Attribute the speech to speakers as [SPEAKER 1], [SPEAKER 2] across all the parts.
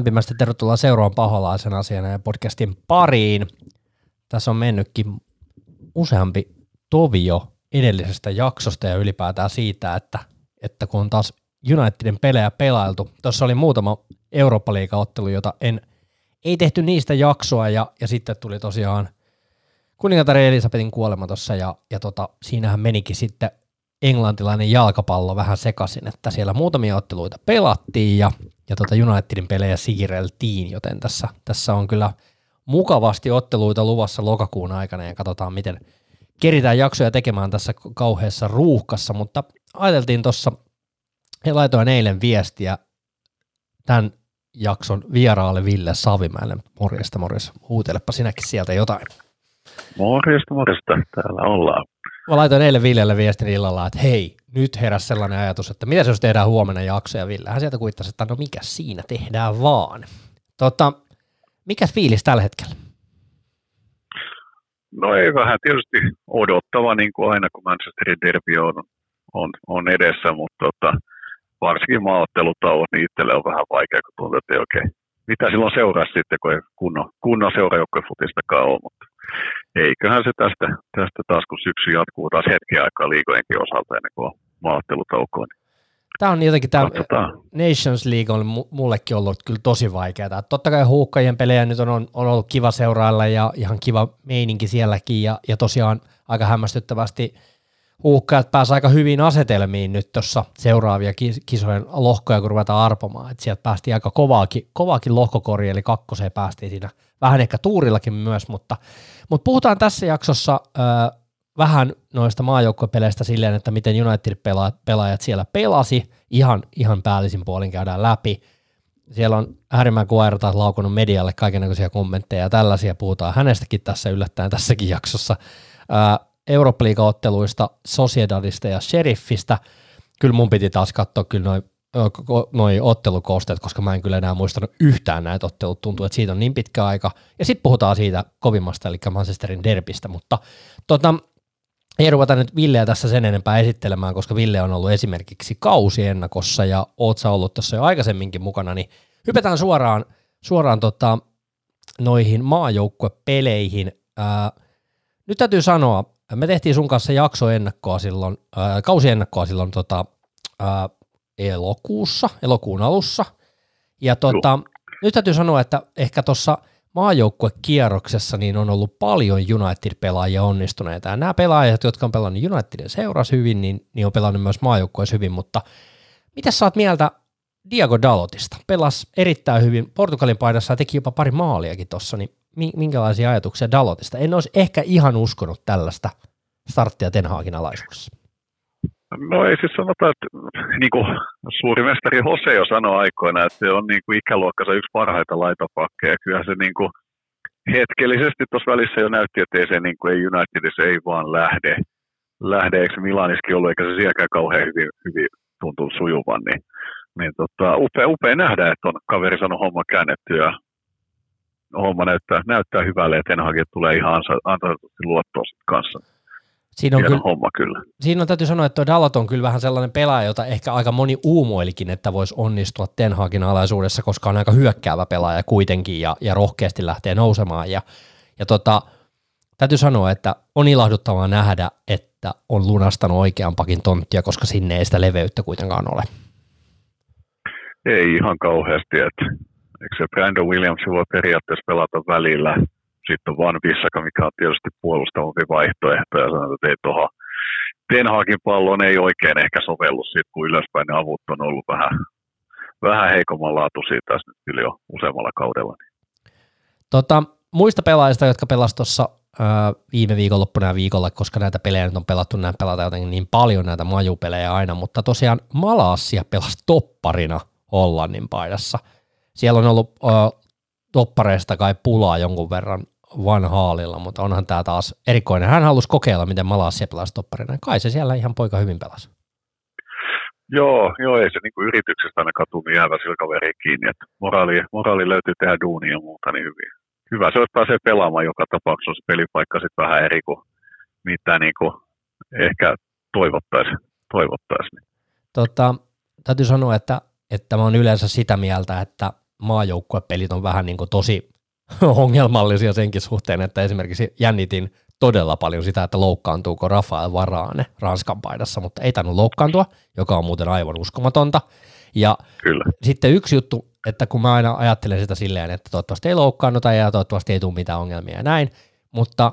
[SPEAKER 1] lämpimästi tervetuloa seuraavan paholaisen asiana ja podcastin pariin. Tässä on mennytkin useampi tovio edellisestä jaksosta ja ylipäätään siitä, että, että kun on taas Unitedin pelejä pelailtu. Tuossa oli muutama eurooppa ottelu jota en, ei tehty niistä jaksoa ja, ja sitten tuli tosiaan kuningatar Elisabetin kuolema tuossa ja, ja tota, siinähän menikin sitten englantilainen jalkapallo vähän sekaisin, että siellä muutamia otteluita pelattiin ja, ja tota Unitedin pelejä siirreltiin, joten tässä, tässä on kyllä mukavasti otteluita luvassa lokakuun aikana ja katsotaan miten keritään jaksoja tekemään tässä kauheassa ruuhkassa, mutta ajateltiin tuossa, laitoin eilen viestiä tämän jakson vieraalle Ville Savimäelle. Morjesta, morjesta. Huutelepa sinäkin sieltä jotain.
[SPEAKER 2] Morjesta, morjesta. Täällä ollaan
[SPEAKER 1] mä laitoin eilen Villelle viestin illalla, että hei, nyt heräsi sellainen ajatus, että mitä jos tehdään huomenna jakso, ja Villehän sieltä kuittasi, että no mikä siinä tehdään vaan. Tota, mikä fiilis tällä hetkellä?
[SPEAKER 2] No ei vähän tietysti odottava niin kuin aina, kun Manchesterin derby on, on, on edessä, mutta tota, varsinkin maaottelutauot, niin itselle on vähän vaikea, kun tuntuu, että ei oikein, mitä silloin seuraa sitten, kun ei kunnon, kunnon seurajoukkojen ole, mutta eiköhän se tästä, tästä taas, kun syksy jatkuu taas hetki aikaa liikojenkin osalta ennen kuin on maattelutaukoa. Niin
[SPEAKER 1] Tämä on jotenkin, tämä Nations League on mullekin ollut kyllä tosi vaikeaa. Totta kai huukkajien pelejä nyt on, on ollut kiva seurailla ja ihan kiva meininki sielläkin ja, ja tosiaan aika hämmästyttävästi huuhkajat pääsivät aika hyvin asetelmiin nyt tuossa seuraavia kisojen lohkoja, kun ruvetaan arpomaan. Et sieltä päästiin aika kovaakin, kovaakin lohkokori, eli kakkoseen päästiin siinä vähän ehkä tuurillakin myös, mutta, mutta puhutaan tässä jaksossa ö, vähän noista maajoukkuepeleistä silleen, että miten United-pelaajat siellä pelasi, ihan, ihan päällisin puolin käydään läpi. Siellä on äärimmän kuairata laukunut medialle kaikenlaisia kommentteja ja tällaisia, puhutaan hänestäkin tässä yllättäen tässäkin jaksossa. Ö, Eurooppa-liiga-otteluista, Sociedadista ja Sheriffistä. Kyllä mun piti taas katsoa kyllä noin noi ottelukoosteet, koska mä en kyllä enää muistanut yhtään näitä ottelut, tuntuu, että siitä on niin pitkä aika. Ja sitten puhutaan siitä kovimmasta, eli Manchesterin derbistä, mutta tota, ei ruveta nyt Villeä tässä sen enempää esittelemään, koska Ville on ollut esimerkiksi kausiennakossa ja oot sä ollut tässä jo aikaisemminkin mukana, niin hypätään suoraan, suoraan tota, noihin maajoukkuepeleihin. Ää, nyt täytyy sanoa, me tehtiin sun kanssa jaksoennakkoa silloin, ää, kausiennakkoa silloin tota, ää, elokuussa, elokuun alussa. Ja tota, nyt täytyy sanoa, että ehkä tuossa maajoukkuekierroksessa niin on ollut paljon United-pelaajia onnistuneita. Ja nämä pelaajat, jotka on pelannut Unitedin seuras hyvin, niin, niin on pelannut myös maajoukkueessa hyvin, mutta mitä sä oot mieltä Diego Dalotista? Pelas erittäin hyvin Portugalin paidassa ja teki jopa pari maaliakin tuossa, niin minkälaisia ajatuksia Dalotista? En olisi ehkä ihan uskonut tällaista starttia Ten Hagin alaisuudessa.
[SPEAKER 2] No ei siis sanota, että niin kuin suuri mestari Jose jo sanoi aikoina, että se on niin kuin ikäluokkansa yksi parhaita laitapakkeja. Kyllä se niin kuin hetkellisesti tuossa välissä jo näytti, että ei se niin kuin, ei Unitedissa ei vaan lähde. lähde eikö se Milaniskin ollut, eikä se sielläkään kauhean hyvin, hyvin tuntuu sujuvan. Niin, niin tota, upea, upea nähdä, että on kaveri sanonut homma käännetty ja homma näyttää, näyttää hyvälle, että Ten tulee ihan ansaitusti luottoa kanssa. Siinä on, kyllä, homma kyllä.
[SPEAKER 1] Siinä on täytyy sanoa, että Dalot on kyllä vähän sellainen pelaaja, jota ehkä aika moni uumoilikin, että voisi onnistua Ten Hagin alaisuudessa, koska on aika hyökkäävä pelaaja kuitenkin ja, ja rohkeasti lähtee nousemaan. Ja, ja tota, täytyy sanoa, että on ilahduttavaa nähdä, että on lunastanut oikean pakin tonttia, koska sinne ei sitä leveyttä kuitenkaan ole.
[SPEAKER 2] Ei ihan kauheasti, että eikö se Brandon Williams voi periaatteessa pelata välillä – sitten on Van Bissaka, mikä on tietysti puolustavampi vaihtoehto, ja sanotaan, että ei tuohon Ten Hagin pallon ei oikein ehkä sovellu siitä, kun ylöspäin ne avut on ollut vähän, vähän heikomman laatuisia tässä nyt kyllä jo useammalla kaudella.
[SPEAKER 1] Tota, muista pelaajista, jotka pelasivat tuossa viime viikonloppuna ja viikolla, koska näitä pelejä nyt on pelattu, näin pelataan jotenkin niin paljon näitä majupelejä aina, mutta tosiaan Malaassia pelasi topparina Hollannin paidassa. Siellä on ollut äh, toppareista kai pulaa jonkun verran Van Haalilla, mutta onhan tämä taas erikoinen. Hän halusi kokeilla, miten Malassia pelasi topparina. Kai se siellä ihan poika hyvin pelasi.
[SPEAKER 2] Joo, joo ei se niin kuin yrityksestä ainakaan tunnu jäävä sillä kaveri kiinni. Että moraali, moraali löytyy tehdä duunia ja muuta, niin hyvin. Hyvä se, että pääsee pelaamaan joka tapauksessa se pelipaikka sitten vähän eri kuin mitä niin kuin ehkä toivottaisiin. Toivottaisi.
[SPEAKER 1] Tota, täytyy sanoa, että, että mä oon yleensä sitä mieltä, että maajoukkuepelit on vähän niin kuin tosi ongelmallisia senkin suhteen, että esimerkiksi jännitin todella paljon sitä, että loukkaantuuko Rafael Varane Ranskan paidassa, mutta ei tainnut loukkaantua, joka on muuten aivan uskomatonta. Ja Kyllä. sitten yksi juttu, että kun mä aina ajattelen sitä silleen, että toivottavasti ei loukkaannuta ja toivottavasti ei tule mitään ongelmia ja näin, mutta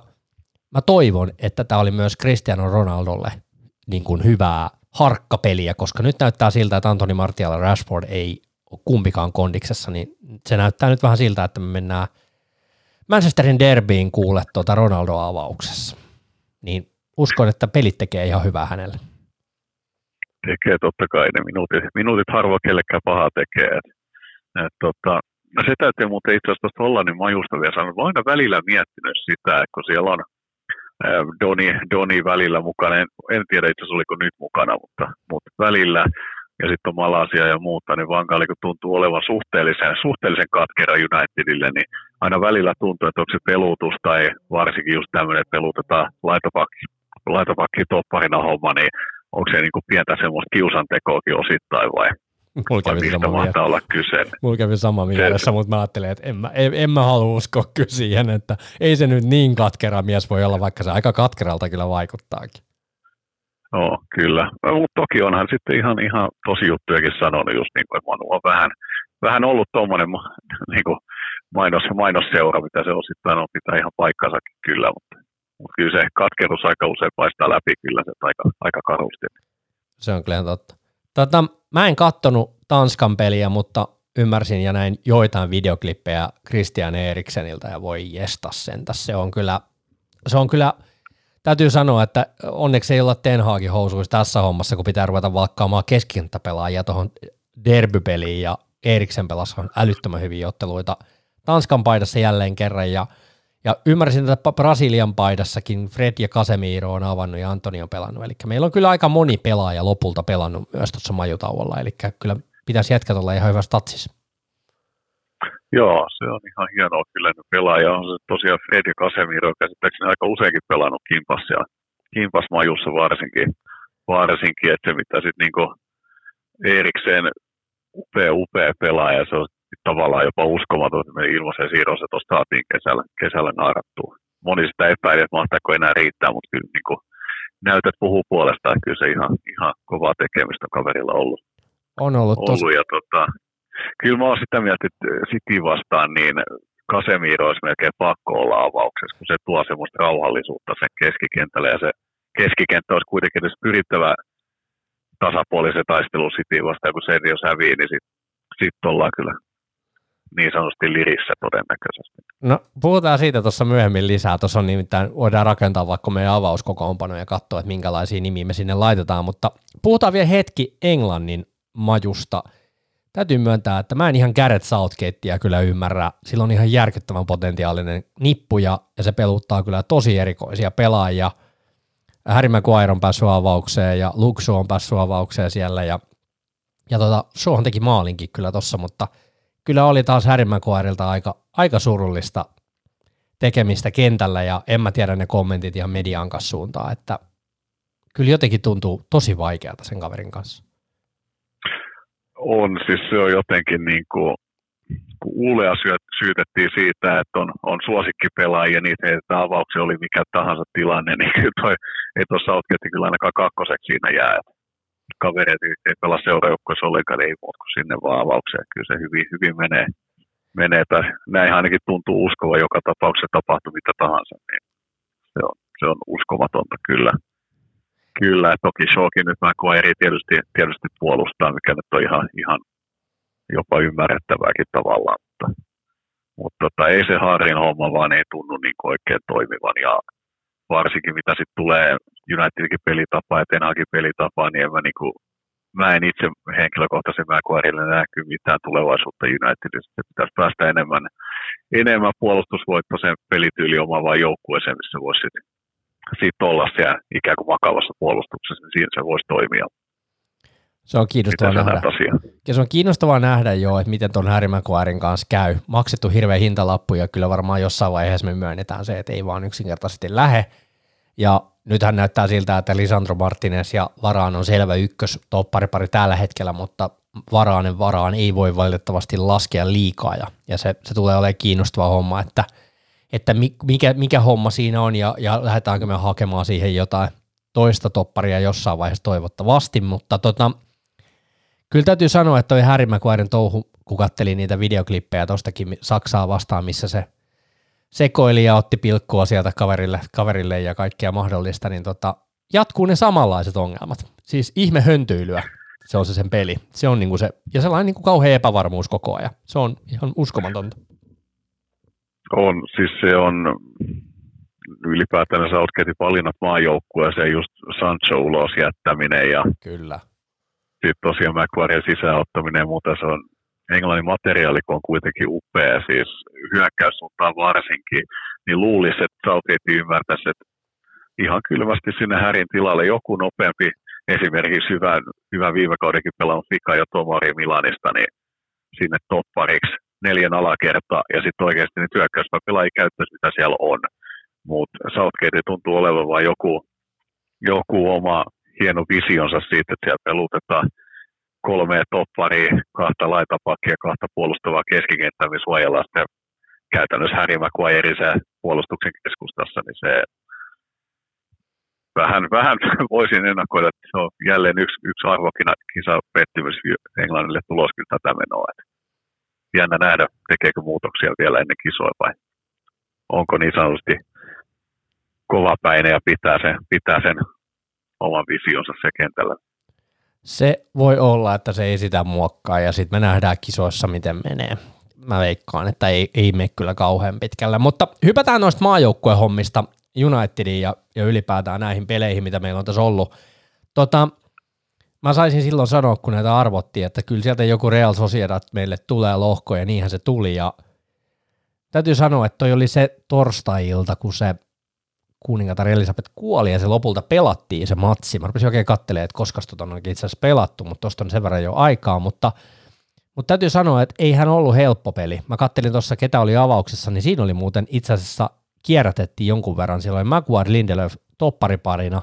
[SPEAKER 1] mä toivon, että tämä oli myös Cristiano Ronaldolle niin kuin hyvää harkkapeliä, koska nyt näyttää siltä, että Antoni Martial ja Rashford ei kumpikaan kondiksessa, niin se näyttää nyt vähän siltä, että me mennään Manchesterin derbyin kuule tuota Ronaldo-avauksessa. Niin uskon, että pelit tekee ihan hyvää hänelle.
[SPEAKER 2] Tekee totta kai ne minuutit, minuutit harva kellekään pahaa tekee. Et, et, tota, no se täytyy muuten itse asiassa tuosta Hollannin majusta vielä sanoa. Mä aina välillä miettinyt sitä, että kun siellä on Doni, Doni välillä mukana. En, en tiedä itse asiassa oliko nyt mukana, mutta, mutta välillä. Ja sitten on Malasia ja muuta, niin Vangali kun tuntuu olevan suhteellisen, suhteellisen katkera Unitedille, niin aina välillä tuntuu, että onko se pelutus tai varsinkin just tämmöinen, että pelutetaan laitopakki, laitopakki topparina homma, niin onko se niin kuin pientä semmoista kiusantekoakin osittain vai Mulla kävi sama mahtaa olla kyse.
[SPEAKER 1] Mulla kävi sama mielessä, mutta mä ajattelin, että en mä, en, en mä halua uskoa kyllä siihen, että ei se nyt niin katkera mies voi olla, vaikka se aika katkeralta kyllä vaikuttaakin.
[SPEAKER 2] Joo, kyllä. Mutta toki onhan sitten ihan, ihan tosi juttujakin sanonut, just niin kuin, että Manu on vähän, vähän ollut tuommoinen niin mainos, mainosseura, mitä se osittain on, pitää ihan paikkansakin kyllä, mutta, mutta kyllä se katkeruus aika usein paistaa läpi kyllä se aika, aika karusti.
[SPEAKER 1] Se on kyllä totta. Tota, mä en kattonut Tanskan peliä, mutta ymmärsin ja näin joitain videoklippejä Christian Erikseniltä ja voi jesta sen. Se on kyllä, se on kyllä, täytyy sanoa, että onneksi ei olla Ten Hagin housuissa tässä hommassa, kun pitää ruveta valkkaamaan keskikenttäpelaajia tuohon derbypeliin ja Eriksen pelasi on älyttömän hyviä otteluita Tanskan paidassa jälleen kerran ja ja ymmärsin, että Brasilian paidassakin Fred ja Casemiro on avannut ja Antoni on pelannut. Eli meillä on kyllä aika moni pelaaja lopulta pelannut myös tuossa majutauolla. Eli kyllä pitäisi jätkät olla ihan hyvä statsis.
[SPEAKER 2] Joo, se on ihan hienoa kyllä ne pelaaja. On se tosiaan Fred ja Casemiro käsittääkseni aika useinkin pelannut kimpas ja kimpas majussa varsinkin. Varsinkin, että se mitä sitten niinku erikseen upea, upea pelaaja, se on tavallaan jopa uskomaton, että me ilmaisen siirron se tuosta saatiin kesällä, kesällä naarattua. Moni sitä epäili, että mahtaako enää riittää, mutta kyllä niin kuin, näytöt puhuu puolestaan, kyllä se ihan, ihan kovaa tekemistä kaverilla ollut.
[SPEAKER 1] On ollut, ollut
[SPEAKER 2] tos... ja tota, kyllä mä oon sitä mieltä, että City vastaan, niin Casemiro olisi melkein pakko olla avauksessa, kun se tuo semmoista rauhallisuutta sen keskikentälle ja se keskikenttä olisi kuitenkin edes pyrittävä tasapuolisen taistelun City vastaan, kun se jos hävii, niin sitten sit ollaan kyllä niin sanotusti lirissä todennäköisesti.
[SPEAKER 1] No puhutaan siitä tuossa myöhemmin lisää. Tuossa on nimittäin, voidaan rakentaa vaikka meidän avauskokoonpano ja katsoa, että minkälaisia nimiä me sinne laitetaan, mutta puhutaan vielä hetki Englannin majusta. Täytyy myöntää, että mä en ihan Gareth Southgatea kyllä ymmärrä. Sillä on ihan järkyttävän potentiaalinen nippuja ja se peluttaa kyllä tosi erikoisia pelaajia. Harry Maguire on päässyt avaukseen ja Shaw on päässyt avaukseen siellä ja, ja tota, Shawhan teki maalinkin kyllä tossa, mutta – kyllä oli taas Härimäkoirilta aika, aika surullista tekemistä kentällä ja en mä tiedä ne kommentit ihan median kanssa suuntaan, että kyllä jotenkin tuntuu tosi vaikealta sen kaverin kanssa.
[SPEAKER 2] On, siis se on jotenkin niin kuin, kun Ulea syytettiin siitä, että on, on suosikkipelaajia, niitä heitetään avauksia, oli mikä tahansa tilanne, niin toi, ei tuossa Outgetti kyllä ainakaan kakkoseksi siinä jää kavereet ei pelaa seuraajoukkueessa ollenkaan, ei muuta kuin sinne vaan avaukseen. Kyllä se hyvin, hyvin menee, menee tai näin ainakin tuntuu uskova joka tapauksessa tapahtuu mitä tahansa, niin se on, se on uskomatonta kyllä. Kyllä, toki Shokin nyt mä koen eri tietysti, tietysti puolustaa, mikä nyt on ihan, ihan jopa ymmärrettävääkin tavallaan, mutta, mutta tota, ei se Harrin homma vaan ei tunnu niin oikein toimivan ja varsinkin mitä sitten tulee Unitedin pelitapa ja Tenagin pelitapa, niin en mä, niinku, mä en itse henkilökohtaisen Maguirelle näky mitään tulevaisuutta Unitedista. Se pitäisi päästä enemmän, enemmän puolustusvoittoisen pelityyli omaavaan joukkueeseen, missä voisi sitten sit olla siellä ikään kuin vakavassa puolustuksessa, niin siinä se voisi toimia.
[SPEAKER 1] Se on kiinnostavaa nähdä. Ja se on kiinnostavaa nähdä jo, että miten tuon Harry Maguiren kanssa käy. Maksettu hirveä hintalappu ja kyllä varmaan jossain vaiheessa me myönnetään se, että ei vaan yksinkertaisesti lähe. Ja nythän näyttää siltä, että Lisandro Martinez ja Varaan on selvä ykkös topparipari tällä hetkellä, mutta varaanen varaan ei voi valitettavasti laskea liikaa ja, ja se, se tulee olemaan kiinnostava homma, että, että mikä, mikä homma siinä on ja, ja lähdetäänkö me hakemaan siihen jotain toista topparia jossain vaiheessa toivottavasti, mutta tota, kyllä täytyy sanoa, että toi Harry Maguiren touhu, kun katselin niitä videoklippejä tostakin Saksaa vastaan, missä se sekoili ja otti pilkkua sieltä kaverille, kaverille ja kaikkea mahdollista, niin tota, jatkuu ne samanlaiset ongelmat. Siis ihme höntyilyä, se on se sen peli. Se on niinku se, ja sellainen niinku kauhean epävarmuus koko ajan. Se on ihan uskomatonta.
[SPEAKER 2] On, siis se on ylipäätään Southgatein valinnat maajoukkueeseen, just Sancho ulos jättäminen ja
[SPEAKER 1] Kyllä.
[SPEAKER 2] sitten tosiaan McQuarrien sisäänottaminen ja muuta, se on Englannin materiaali, kun on kuitenkin upea, siis hyökkäyssuuntaan varsinkin, niin luulisi, että Southgate ymmärtäisi, että ihan kylmästi sinne Härin tilalle joku nopeampi, esimerkiksi hyvä, hyvä viime kaudenkin pelannut Fika ja Tomari Milanista, niin sinne toppariksi neljän alakertaa ja sitten oikeasti ne hyökkäyspelaajia käyttäisi, mitä siellä on. Mutta Southgate tuntuu olevan vain joku, joku oma hieno visionsa siitä, että siellä pelutetaan kolme topparia, kahta laitapakkia, kahta puolustavaa keskikenttää, missä suojellaan sitten käytännössä Harry Maguire puolustuksen keskustassa, niin se vähän, vähän voisin ennakoida, että se on jälleen yksi, yksi arvokisa pettymys Englannille tulos kyllä tätä menoa. Että jännä nähdä, tekeekö muutoksia vielä ennen kisoja vai onko niin sanotusti kovapäinen ja pitää sen, pitää sen oman visionsa se kentällä.
[SPEAKER 1] Se voi olla, että se ei sitä muokkaa ja sitten me nähdään kisoissa, miten menee. Mä veikkaan, että ei, ei mene kyllä kauhean pitkälle. Mutta hypätään noista maajoukkueen hommista Unitediin ja, ja ylipäätään näihin peleihin, mitä meillä on tässä ollut. Tota, mä saisin silloin sanoa, kun näitä arvottiin, että kyllä sieltä joku Real Sociedad meille tulee lohko ja niinhän se tuli. Ja täytyy sanoa, että toi oli se torstai-ilta, kun se kuningatar Elisabeth kuoli ja se lopulta pelattiin se matsi. Mä rupesin oikein katselemaan, että koska tota on itse asiassa pelattu, mutta tuosta on sen verran jo aikaa, mutta, mutta täytyy sanoa, että ei hän ollut helppo peli. Mä kattelin tuossa, ketä oli avauksessa, niin siinä oli muuten itse asiassa kierrätettiin jonkun verran. Siellä oli Maguire Lindelöf toppariparina.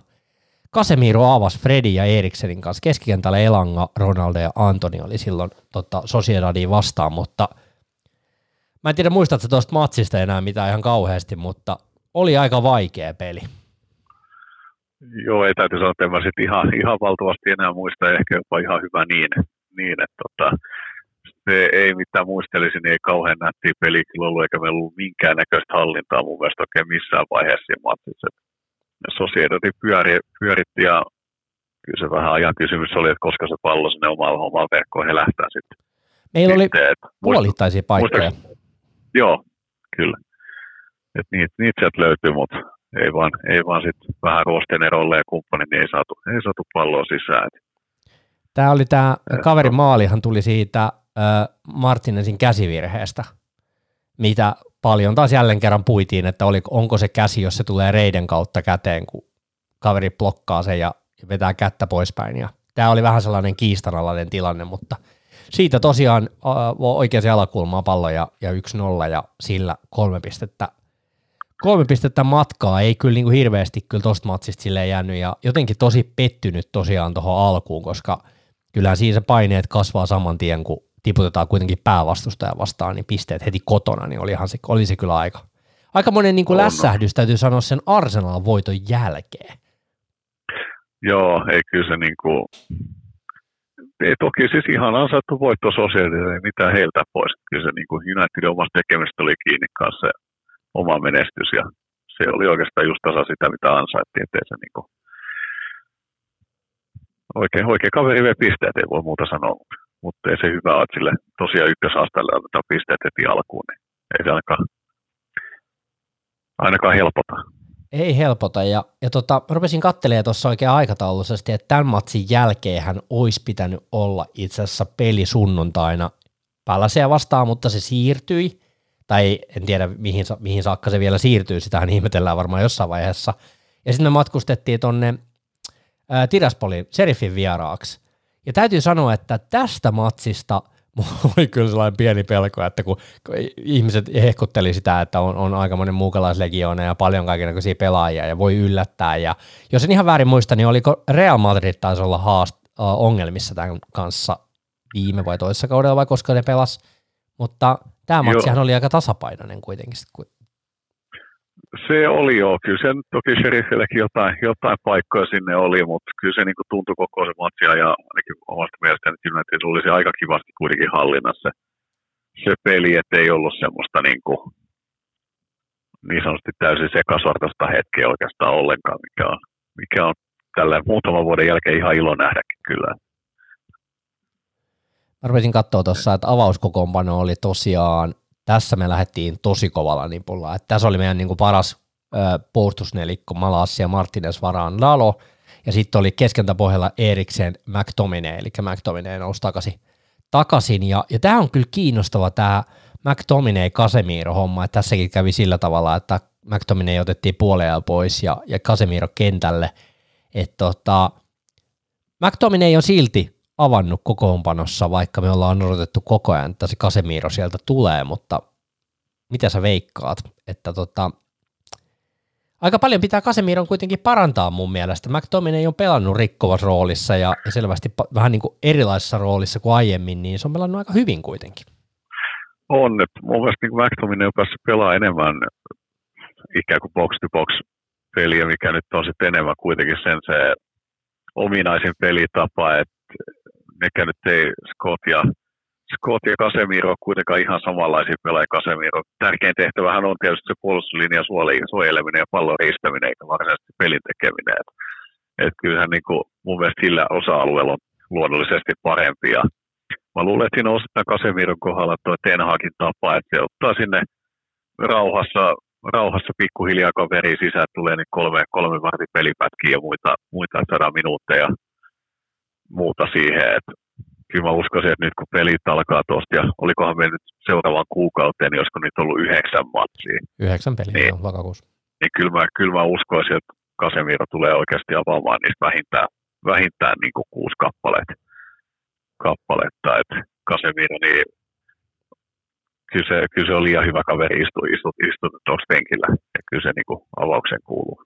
[SPEAKER 1] Casemiro avasi Fredi ja Eriksenin kanssa. Keskikentällä Elanga, Ronaldo ja Antoni oli silloin tota, Sociedadiin vastaan, mutta mä en tiedä muistatko tuosta matsista enää mitään ihan kauheasti, mutta oli aika vaikea peli.
[SPEAKER 2] Joo, ei täytyy sanoa, että en mä sit ihan, ihan valtavasti enää muista, ehkä jopa ihan hyvä niin, niin että tota, se ei mitään muistelisin, niin ei kauhean nättiä peli kyllä ollut, eikä meillä ollut minkäännäköistä hallintaa mun mielestä oikein missään vaiheessa siinä matsissa. Sociedadi pyöri, pyöritti ja kyllä se vähän ajan kysymys oli, että koska se pallo sinne omaan, omaan verkkoon helähtää sitten.
[SPEAKER 1] Meillä oli puolittaisia paikkoja.
[SPEAKER 2] Joo, kyllä. Et niitä, niitä sieltä löytyy, mutta ei vaan, ei vaan sitten vähän Rostenerolle ja kumppanit, niin ei saatu, ei saatu palloa sisään.
[SPEAKER 1] Tämä oli tämä kaverin maalihan tuli siitä Martinesin käsivirheestä, mitä paljon taas jälleen kerran puitiin, että oli, onko se käsi, jos se tulee reiden kautta käteen, kun kaveri blokkaa sen ja vetää kättä poispäin. Ja tämä oli vähän sellainen kiistanalainen tilanne, mutta siitä tosiaan oikeaan alakulmaa pallo ja, ja 1-0 ja sillä kolme pistettä kolme pistettä matkaa, ei kyllä niin kuin hirveästi kyllä tosta matsista silleen jäänyt ja jotenkin tosi pettynyt tosiaan tuohon alkuun, koska kyllähän siinä se paineet kasvaa saman tien, kun tiputetaan kuitenkin päävastustaja vastaan, niin pisteet heti kotona, niin olihan se, oli se kyllä aika, aika monen niin kuin lässähdys, täytyy sanoa sen Arsenal voiton jälkeen.
[SPEAKER 2] Joo, ei kyllä se niin kuin, ei toki siis ihan ansaittu voitto sosiaalisesti, ei mitään heiltä pois. Kyllä se niin kuin Unitedin omasta tekemistä oli kiinni kanssa oma menestys ja se oli oikeastaan just tasa sitä, mitä ansaittiin, ettei se niin kuin, oikein, oikein kaveri vei pisteet, ei voi muuta sanoa, mutta ei se hyvä ole, että sille tosiaan ykkösastalle otetaan pisteet heti alkuun, niin ei se ainakaan, ainakaan helpota.
[SPEAKER 1] Ei helpota, ja, ja tota, rupesin katselemaan tuossa oikein aikataulullisesti, että tämän matsin jälkeen hän olisi pitänyt olla itse asiassa peli sunnuntaina Päläseä vastaan, mutta se siirtyi, tai en tiedä mihin, mihin saakka se vielä siirtyy, sitähän ihmetellään varmaan jossain vaiheessa. Ja sitten me matkustettiin tonne Tiraspolin Serifin vieraaksi. Ja täytyy sanoa, että tästä matsista mulla oli kyllä sellainen pieni pelko, että kun, ihmiset hehkutteli sitä, että on, on aikamoinen muukalaislegioona ja paljon kaikenlaisia pelaajia ja voi yllättää. Ja jos en ihan väärin muista, niin oliko Real Madrid taisi olla haast, ongelmissa tämän kanssa viime vai toisessa kaudella vai koska ne pelas, mutta tämä matsihan oli aika tasapainoinen kuitenkin.
[SPEAKER 2] Se oli joo, kyllä se toki Sheriffillekin jotain, jotain paikkoja sinne oli, mutta kyllä se niin kuin tuntui koko se matsia ja ainakin omasta mielestäni United oli se aika kivasti kuitenkin hallinnassa se, peli, että ei ollut semmoista niin, kuin, niin sanotusti täysin sekasortoista hetkeä oikeastaan ollenkaan, mikä on, mikä on tällä muutaman vuoden jälkeen ihan ilo nähdäkin kyllä.
[SPEAKER 1] Rupesin katsoa tuossa, että avauskokoonpano oli tosiaan, tässä me lähdettiin tosi kovalla nipulla. Että tässä oli meidän niin kuin paras puolustusnelikko Malassi ja Martinez varaan Lalo, ja sitten oli keskentäpohjalla Eriksen McTominay, eli McTominay nousi takaisin. takaisin ja, ja tämä on kyllä kiinnostava tämä McTominay Casemiro homma, että tässäkin kävi sillä tavalla, että McTominay otettiin puolella pois ja, ja Casemiro kentälle, että tota, McTominay on silti avannut kokoonpanossa, vaikka me ollaan odotettu koko ajan, että se Casemiro sieltä tulee, mutta mitä sä veikkaat, että tota, aika paljon pitää Casemiron kuitenkin parantaa mun mielestä. McTominay on pelannut rikkovassa roolissa ja, selvästi vähän niin kuin erilaisessa roolissa kuin aiemmin, niin se on pelannut aika hyvin kuitenkin.
[SPEAKER 2] On, että mun mielestä niin McTominay on päässyt pelaamaan enemmän ikään kuin box-to-box peliä, mikä nyt on sitten enemmän kuitenkin sen se ominaisin pelitapa, että nekään nyt ei Scott ja, Scott ja Casemiro on kuitenkaan ihan samanlaisia pelaajia Casemiro. Tärkein tehtävähän on tietysti se puolustuslinja suojeleminen ja pallon riistäminen, eikä varsinaisesti pelin tekeminen. Et, et kyllähän niin kuin mun mielestä sillä osa-alueella on luonnollisesti parempi. Ja mä luulen, että siinä osittain Casemiron kohdalla tuo Ten Hagin tapa, että se ottaa sinne rauhassa, rauhassa pikkuhiljaa kaveri sisään tulee niin kolme, kolme vartin pelipätkiä ja muita, muita sadan minuutteja muuta siihen. Että kyllä mä uskoisin, että nyt kun pelit alkaa tuosta, ja olikohan me nyt seuraavaan kuukauteen, niin olisiko nyt ollut yhdeksän matsia.
[SPEAKER 1] Yhdeksän peliä, niin, joo,
[SPEAKER 2] Niin kyllä mä, kyllä mä uskoisin, että Casemiro tulee oikeasti avaamaan niistä vähintään, vähintään niin kuin kuusi kappaletta. kappaletta. Että Casemiro, niin kyllä se, kyllä se on liian hyvä kaveri istua istu, istu, tuossa penkillä. Ja kyllä se niin kuin avaukseen kuuluu.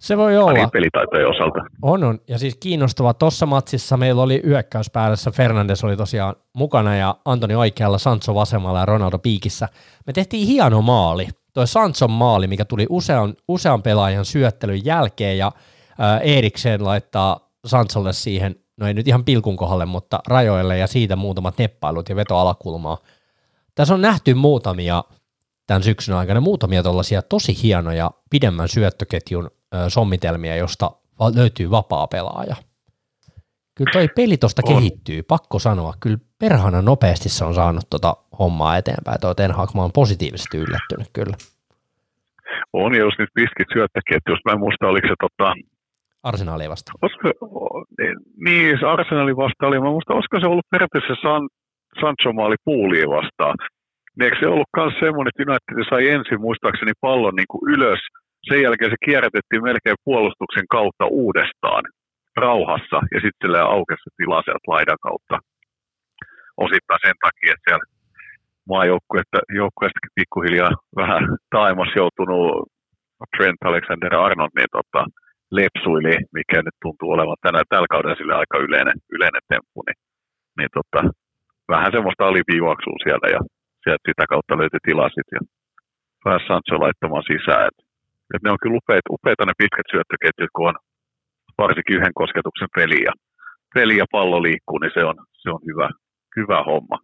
[SPEAKER 1] Se voi olla.
[SPEAKER 2] Niin pelitaitojen osalta.
[SPEAKER 1] On, on. Ja siis kiinnostava. Tuossa matsissa meillä oli hyökkäyspäädessä. Fernandes oli tosiaan mukana ja Antoni oikealla, Sancho vasemmalla ja Ronaldo piikissä. Me tehtiin hieno maali. Toi Sanchon maali, mikä tuli usean, usean pelaajan syöttelyn jälkeen ja ää, Eriksen laittaa Sancholle siihen, no ei nyt ihan pilkun kohdalle, mutta rajoille ja siitä muutamat neppailut ja veto alakulmaa. Tässä on nähty muutamia tämän syksyn aikana muutamia tuollaisia tosi hienoja pidemmän syöttöketjun sommitelmia, josta löytyy vapaa pelaaja. Kyllä toi peli tuosta kehittyy, pakko sanoa. Kyllä perhana nopeasti se on saanut tota hommaa eteenpäin. Tuo Ten Hag, mä oon positiivisesti yllättynyt kyllä.
[SPEAKER 2] On, jos nyt piskit syöttöketjusta. Mä en muista, oliko se tota...
[SPEAKER 1] Arsenaali vasta.
[SPEAKER 2] Olisiko, niin, se Arsenaali vasta oli. Mä muista, olisiko se ollut periaatteessa San, Sancho maali puuliin vastaan. Niin eikö se ollut myös semmoinen, että United sai ensin muistaakseni pallon niin kuin ylös – sen jälkeen se kierrätettiin melkein puolustuksen kautta uudestaan rauhassa ja sitten sille aukesi se tila sieltä laidan kautta. Osittain sen takia, että siellä maajoukkueestakin pikkuhiljaa vähän taimas joutunut Trent Alexander-Arnold niin tota, lepsuili, mikä nyt tuntuu olevan tänä, tällä kaudella sille aika yleinen, yleinen temppu, niin, niin tota, vähän semmoista alipiivaksua siellä ja sieltä sitä kautta löytyi tilaa sitten ja pääsi Sancho laittamaan sisään. Et et ne on kyllä upeita, upeita ne pitkät syöttöketjut, kun on varsinkin yhden kosketuksen peli ja, peli ja pallo liikkuu, niin se on, se on hyvä, hyvä homma.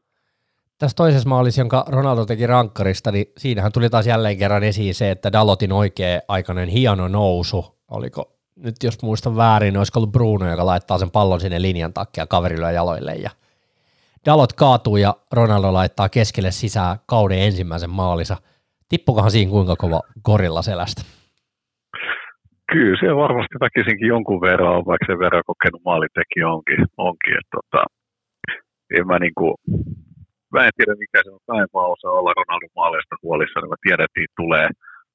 [SPEAKER 1] Tässä toisessa maalissa, jonka Ronaldo teki rankkarista, niin siinähän tuli taas jälleen kerran esiin se, että Dalotin oikea-aikainen hieno nousu, oliko nyt jos muistan väärin, niin olisiko ollut Bruno, joka laittaa sen pallon sinne linjan takia kaverille jaloille ja Dalot kaatuu ja Ronaldo laittaa keskelle sisään kauden ensimmäisen maalissa. Tippukohan siinä kuinka kova gorilla selästä?
[SPEAKER 2] Kyllä se varmasti väkisinkin jonkun verran on, vaikka sen verran kokenut maalintekijä onkin. onkin että tota, en mä, niinku, mä en tiedä mikä se on päivää osa olla Ronaldon maaleista huolissa, niin mä tiedän, että tulee,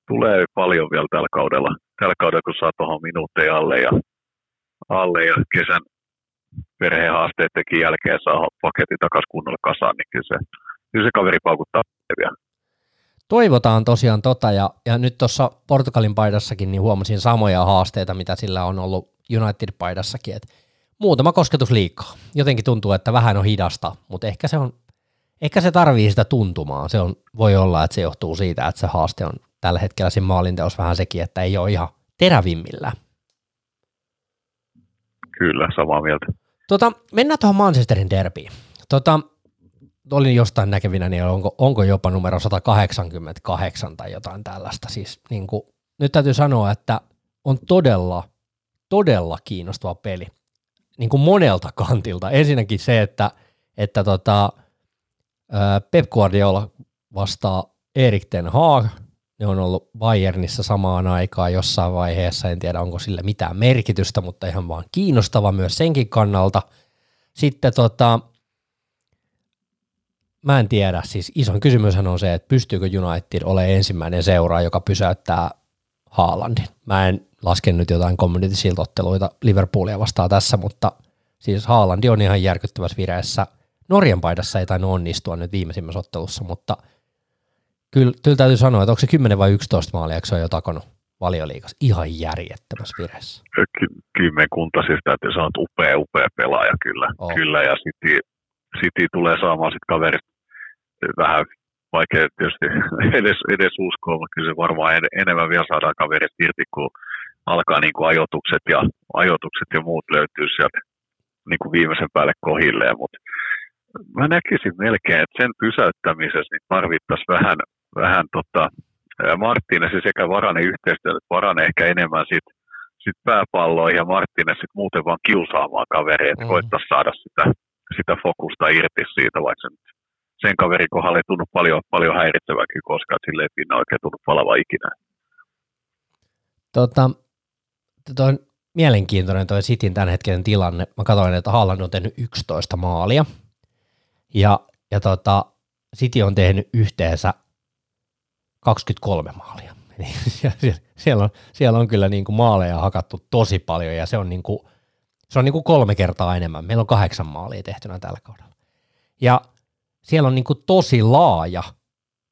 [SPEAKER 2] tulee paljon vielä tällä kaudella, tällä kaudella kun saa tuohon minuutteja alle ja, alle ja kesän perhehaasteettenkin jälkeen saa paketin takaisin kunnolla kasaan, niin kyllä se, kyllä se kaveri paukuttaa vielä.
[SPEAKER 1] Toivotaan tosiaan tota, ja, ja nyt tuossa Portugalin paidassakin niin huomasin samoja haasteita, mitä sillä on ollut United-paidassakin, että muutama kosketus liikaa. Jotenkin tuntuu, että vähän on hidasta, mutta ehkä se on, ehkä se tarvii sitä tuntumaa. Se on, voi olla, että se johtuu siitä, että se haaste on tällä hetkellä siinä maalinteos vähän sekin, että ei ole ihan terävimmillä.
[SPEAKER 2] Kyllä, samaa mieltä.
[SPEAKER 1] Tota, mennään tuohon Manchesterin derbiin. Tota, olin jostain näkevinä, niin onko, onko jopa numero 188 tai jotain tällaista. Siis niin kuin, nyt täytyy sanoa, että on todella, todella kiinnostava peli. Niin kuin monelta kantilta. Ensinnäkin se, että, että tota, Pep Guardiola vastaa Erik Ten Haag. Ne on ollut Bayernissa samaan aikaan jossain vaiheessa. En tiedä, onko sille mitään merkitystä, mutta ihan vaan kiinnostava myös senkin kannalta. Sitten tota, mä en tiedä, siis isoin kysymys on se, että pystyykö United olemaan ensimmäinen seura, joka pysäyttää Haalandin. Mä en laske nyt jotain community siltotteluita Liverpoolia vastaan tässä, mutta siis Haalandi on ihan järkyttävässä vireessä. Norjan paidassa ei tainnut onnistua nyt viimeisimmässä ottelussa, mutta kyllä, kyllä täytyy sanoa, että onko se 10 vai 11 maalia, eikö se on jo takonut valioliikas ihan järjettömässä vireessä.
[SPEAKER 2] Kymmenkunta siis täytyy sanoa, että upea, upea pelaaja kyllä. Oh. kyllä ja City, City tulee saamaan sitten kaverit vähän vaikea tietysti edes, edes uskoa, mutta kyllä se varmaan en, enemmän vielä saadaan kaverit irti, kun alkaa niin kuin ajoitukset, ja, ajoitukset ja muut löytyy sieltä niin kuin viimeisen päälle kohille. Mutta mä näkisin melkein, että sen pysäyttämisessä niin tarvittaisiin vähän, vähän tota, Marttines sekä Varane yhteistyötä, että Varane ehkä enemmän sit, sit pääpalloa ja Marttines sit muuten vaan kiusaamaan kaveria, että mm. koittaisi saada sitä, sitä fokusta irti siitä, vaikka se nyt sen kaverin kohdalla ei tunnu paljon, paljon häiritseväkin koska sille ei pinna oikein tunnu palava ikinä.
[SPEAKER 1] Tota, toi on mielenkiintoinen toi Cityn tämänhetkinen tilanne. Mä katsoin, että Haaland on tehnyt 11 maalia ja, ja tota, City on tehnyt yhteensä 23 maalia. siellä, on, siellä on kyllä niin kuin maaleja hakattu tosi paljon ja se on, niin kuin, se on niin kuin kolme kertaa enemmän. Meillä on kahdeksan maalia tehtynä tällä kaudella. Ja siellä on niin kuin tosi laaja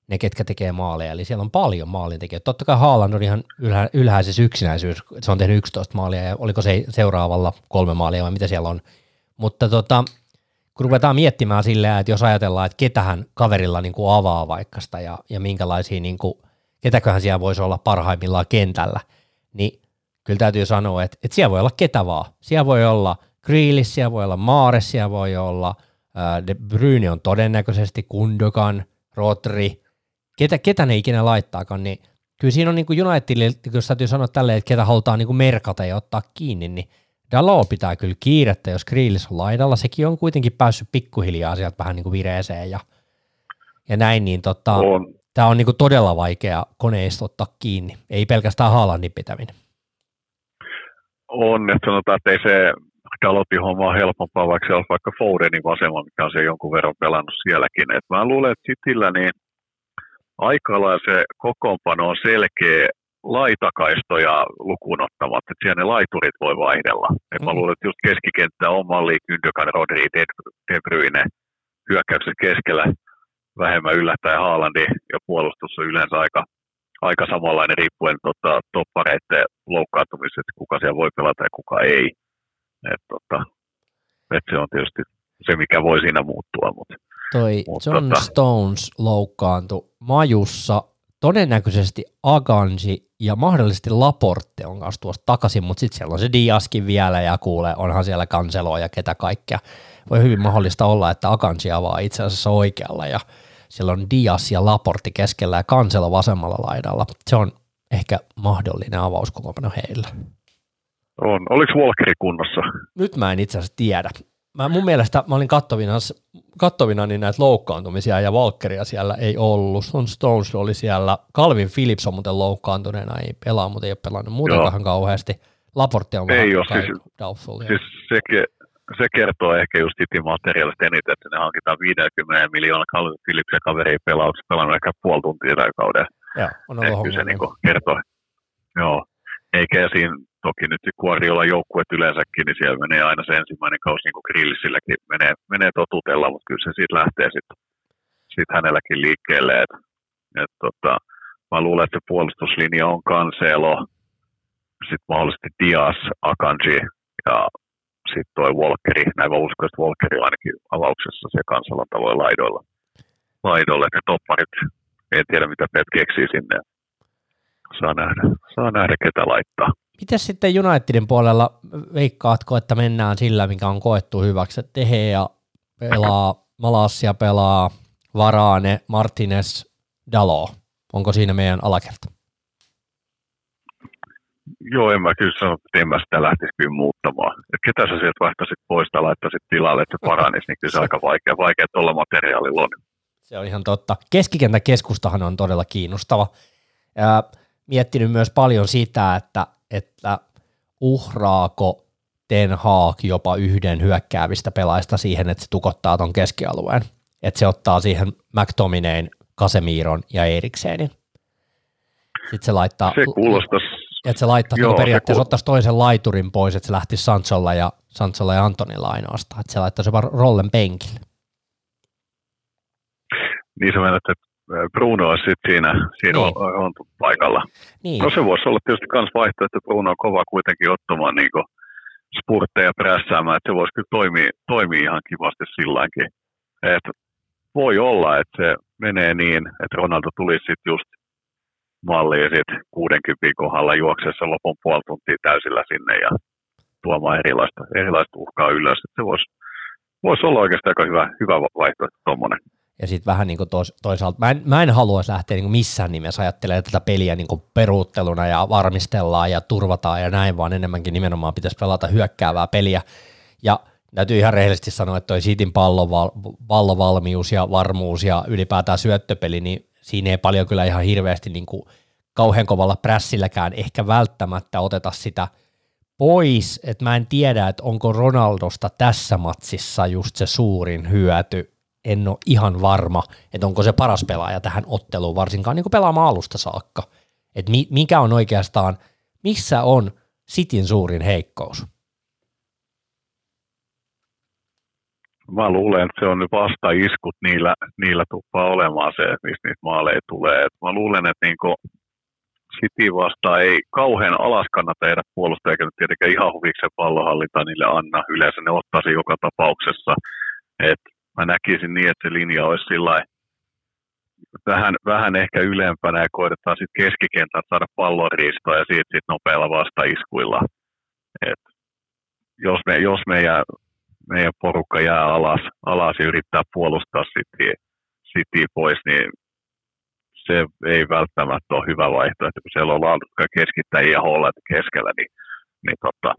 [SPEAKER 1] ne, ketkä tekee maaleja, eli siellä on paljon maalintekijöitä. Totta kai Haaland on ihan ylhä, ylhäisessä yksinäisyys, se on tehnyt 11 maalia, ja oliko se seuraavalla kolme maalia vai mitä siellä on. Mutta tota, kun ruvetaan miettimään silleen, että jos ajatellaan, että ketähän kaverilla niin kuin avaa vaikka sitä ja, ja minkälaisia, niin kuin, ketäköhän siellä voisi olla parhaimmillaan kentällä, niin kyllä täytyy sanoa, että, että siellä voi olla ketä vaan. Siellä voi olla Grealish, siellä voi olla Maares, siellä voi olla – De Bruyne on todennäköisesti Kundokan, Rotri, ketä, ketä ne ikinä laittaakaan, niin kyllä siinä on niin Unitedille, jos täytyy sanoa tälleen, että ketä halutaan niin merkata ja ottaa kiinni, niin Dalo pitää kyllä kiirettä, jos Grillis on laidalla. Sekin on kuitenkin päässyt pikkuhiljaa sieltä vähän niin kuin vireeseen ja, ja näin, niin tota, on. tämä on niin kuin todella vaikea koneisto ottaa kiinni, ei pelkästään Haalandin pitäminen.
[SPEAKER 2] On, että sanotaan, että ei se Dalopin homma on helpompaa, vaikka se olisi vaikka Fodenin vasema, mikä on se jonkun verran pelannut sielläkin. Et mä luulen, että Cityllä niin aika se kokoonpano on selkeä laitakaistoja lukuun ottamatta, että siellä ne laiturit voi vaihdella. Et mä mm. luulen, että just keskikenttä on malli Gündogan, Rodri, De, Bruyne hyökkäyksen keskellä vähemmän yllättäen Haalandi ja puolustus on yleensä aika, aika samanlainen riippuen tota, toppareiden loukkaantumisesta, kuka siellä voi pelata ja kuka ei. Et, tota, et se on tietysti se, mikä voi siinä muuttua. Mutta,
[SPEAKER 1] Toi mutta, John tota, Stones loukkaantui majussa, todennäköisesti Aganji ja mahdollisesti Laporte on kanssa tuossa takaisin, mutta sitten siellä on se Diaskin vielä ja kuulee, onhan siellä kanseloa ja ketä kaikkea. Voi hyvin mahdollista olla, että Aganji avaa itse asiassa oikealla ja siellä on Dias ja Laporti keskellä ja kanselo vasemmalla laidalla. Se on ehkä mahdollinen avauskokoonpano heillä.
[SPEAKER 2] On. Oliko Walkeri kunnossa?
[SPEAKER 1] Nyt mä en itse asiassa tiedä. Mä, mun mielestä mä olin kattovina, kattovina niin näitä loukkaantumisia ja Walkeria siellä ei ollut. Son Stones oli siellä. Calvin Phillips on muuten loukkaantuneena, ei pelaa, mutta ei ole pelannut muutenkaan kauheasti. Laportti on
[SPEAKER 2] ei ole, siis, doubtful. Siis se, se, kertoo ehkä just City materiaalista eniten, että ne hankitaan 50 miljoonaa Calvin Phillips ja kaveri ei pelaa, pelannut ehkä puoli tuntia tällä kaudella.
[SPEAKER 1] Joo, on ollut
[SPEAKER 2] se niin kertoo. Joo, eikä siinä toki nyt Kuoriolla joukkuet yleensäkin, niin siellä menee aina se ensimmäinen kausi, niin kuin Grillisilläkin menee, menee totutella, mutta kyllä se siitä lähtee sitten sit hänelläkin liikkeelle. Et, et tota, mä luulen, että se puolustuslinja on Cancelo, sitten mahdollisesti Dias, Akanji ja sitten toi Walkeri, näin mä uskon, että Walkeri on ainakin avauksessa se kansalan tavoin laidoilla. Laidolle, ne topparit, en tiedä mitä Pet keksii sinne. Saa nähdä, saa nähdä ketä laittaa.
[SPEAKER 1] Miten sitten Unitedin puolella veikkaatko, että mennään sillä, mikä on koettu hyväksi, että ja pelaa, Malassia pelaa, Varane, Martinez, Dalo. Onko siinä meidän alakerta?
[SPEAKER 2] Joo, en mä kyllä sano, että en mä sitä lähtisi kyllä muuttamaan. Et ketä sä sieltä vaihtaisit pois tai laittaisit tilalle, että se paranisi, niin kyllä se aika vaikea, vaikea tuolla materiaalilla on.
[SPEAKER 1] Se on ihan totta. Keskikentän keskustahan on todella kiinnostava. Miettinyt myös paljon sitä, että, että uhraako Ten Haag jopa yhden hyökkäävistä pelaajista siihen, että se tukottaa ton keskialueen. Että se ottaa siihen McTominayn, Kasemiron ja Eriksenin. Sitten se laittaa...
[SPEAKER 2] Se kuulostaisi
[SPEAKER 1] että se laittaa Joo, niin periaatteessa, se ottaisi toisen laiturin pois, että se lähtisi Sancholla ja, Sancholla ja Antonilla ainoastaan, että se laittaisi jopa rollen penkille.
[SPEAKER 2] Niin se menet, että Bruno on sitten siinä, siinä niin. on, on, paikalla. Niin. No se voisi olla tietysti myös vaihtoehto, että Bruno on kova kuitenkin ottamaan niin spurtteja prässäämään, että se voisi kyllä toimia, toimia ihan kivasti silläkin. että voi olla, että se menee niin, että Ronaldo tulisi sitten just malliin sitten 60 kohdalla juoksessa lopun puoli tuntia täysillä sinne ja tuomaan erilaista, erilaista uhkaa ylös. Se voisi, voisi olla oikeastaan aika hyvä, hyvä vaihtoehto tuommoinen.
[SPEAKER 1] Ja sitten vähän niin kuin tos, toisaalta, mä en, mä en haluaisi lähteä niin kuin missään nimessä ajattelemaan tätä peliä niin kuin peruutteluna ja varmistellaan ja turvataan ja näin, vaan enemmänkin nimenomaan pitäisi pelata hyökkäävää peliä. Ja täytyy ihan rehellisesti sanoa, että toi palloval, pallovalmius ja varmuus ja ylipäätään syöttöpeli, niin siinä ei paljon kyllä ihan hirveästi niin kuin kauhean kovalla prässilläkään ehkä välttämättä oteta sitä pois, että mä en tiedä, että onko Ronaldosta tässä matsissa just se suurin hyöty, en ole ihan varma, että onko se paras pelaaja tähän otteluun, varsinkaan niin pelaamaan alusta saakka, että mikä on oikeastaan, missä on Sitin suurin heikkous?
[SPEAKER 2] mä luulen, että se on nyt vastaiskut niillä, niillä tuppaa olemaan se, mistä niitä maaleja tulee. Et mä luulen, että niinku City vastaan ei kauhean alas kannata tehdä puolustaja, eikä nyt tietenkään ihan huviksen pallonhallinta niille anna. Yleensä ne ottaa se joka tapauksessa. Et mä näkisin niin, että se linja olisi sillä vähän, vähän ehkä ylempänä ja koitetaan sitten keskikentältä saada pallon riistoa ja siitä sit nopealla vastaiskuilla. Et jos, me, jos meidän meidän porukka jää alas, alas ja yrittää puolustaa City, City pois, niin se ei välttämättä ole hyvä vaihtoehto, kun siellä on laadukkaan keskittäjiä ja Holland keskellä, niin, niin tota,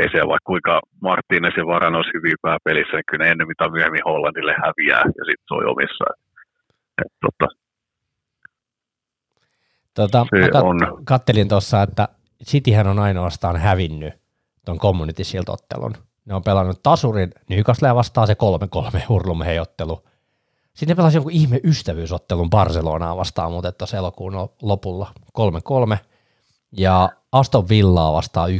[SPEAKER 2] ei se vaikka kuinka Martínez ja Varan olisi hyviä pääpelissä, niin kyllä ennen mitä myöhemmin Hollandille häviää ja sitten se on omissa. Et, tota,
[SPEAKER 1] tota, mä kat- on... kattelin tuossa, että Cityhän on ainoastaan hävinnyt tuon Community Shield-ottelun ne on pelannut tasurin Newcastlea vastaan se 3-3 hurlumheiottelu. Sitten ne pelasivat jonkun ihme ystävyysottelun Barcelonaa vastaan, mutta tuossa elokuun lopulla 3-3. Ja Aston Villaa vastaan 1-1.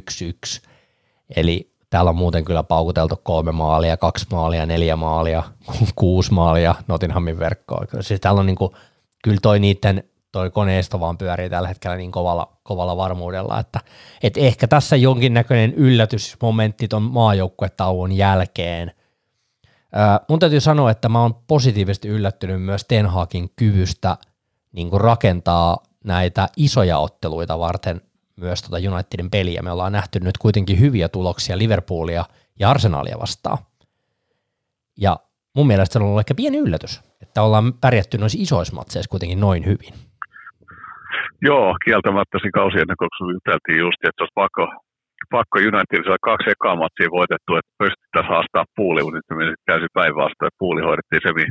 [SPEAKER 1] Eli täällä on muuten kyllä paukuteltu kolme maalia, kaksi maalia, neljä maalia, kuusi maalia Nottinghamin verkkoon. Siis täällä on niinku, kyllä toi niiden toi koneisto vaan pyörii tällä hetkellä niin kovalla, kovalla varmuudella, että et ehkä tässä jonkinnäköinen yllätysmomentti tuon maajoukkuetauon jälkeen. Ää, mun täytyy sanoa, että mä oon positiivisesti yllättynyt myös Ten Hagin kyvystä niin rakentaa näitä isoja otteluita varten myös tota Unitedin peliä. Me ollaan nähty nyt kuitenkin hyviä tuloksia Liverpoolia ja Arsenalia vastaan. Ja mun mielestä se on ollut ehkä pieni yllätys, että ollaan pärjätty noissa isoissa matseissa kuitenkin noin hyvin.
[SPEAKER 2] Joo, kieltämättä siinä kausi ennen kuin juteltiin just, että olisi pakko, pakko Unitedilla kaksi ekaa matsia voitettu, että pystyttäisiin haastaa puuli, mutta nyt me täysin päinvastoin, että puuli hoidettiin semi,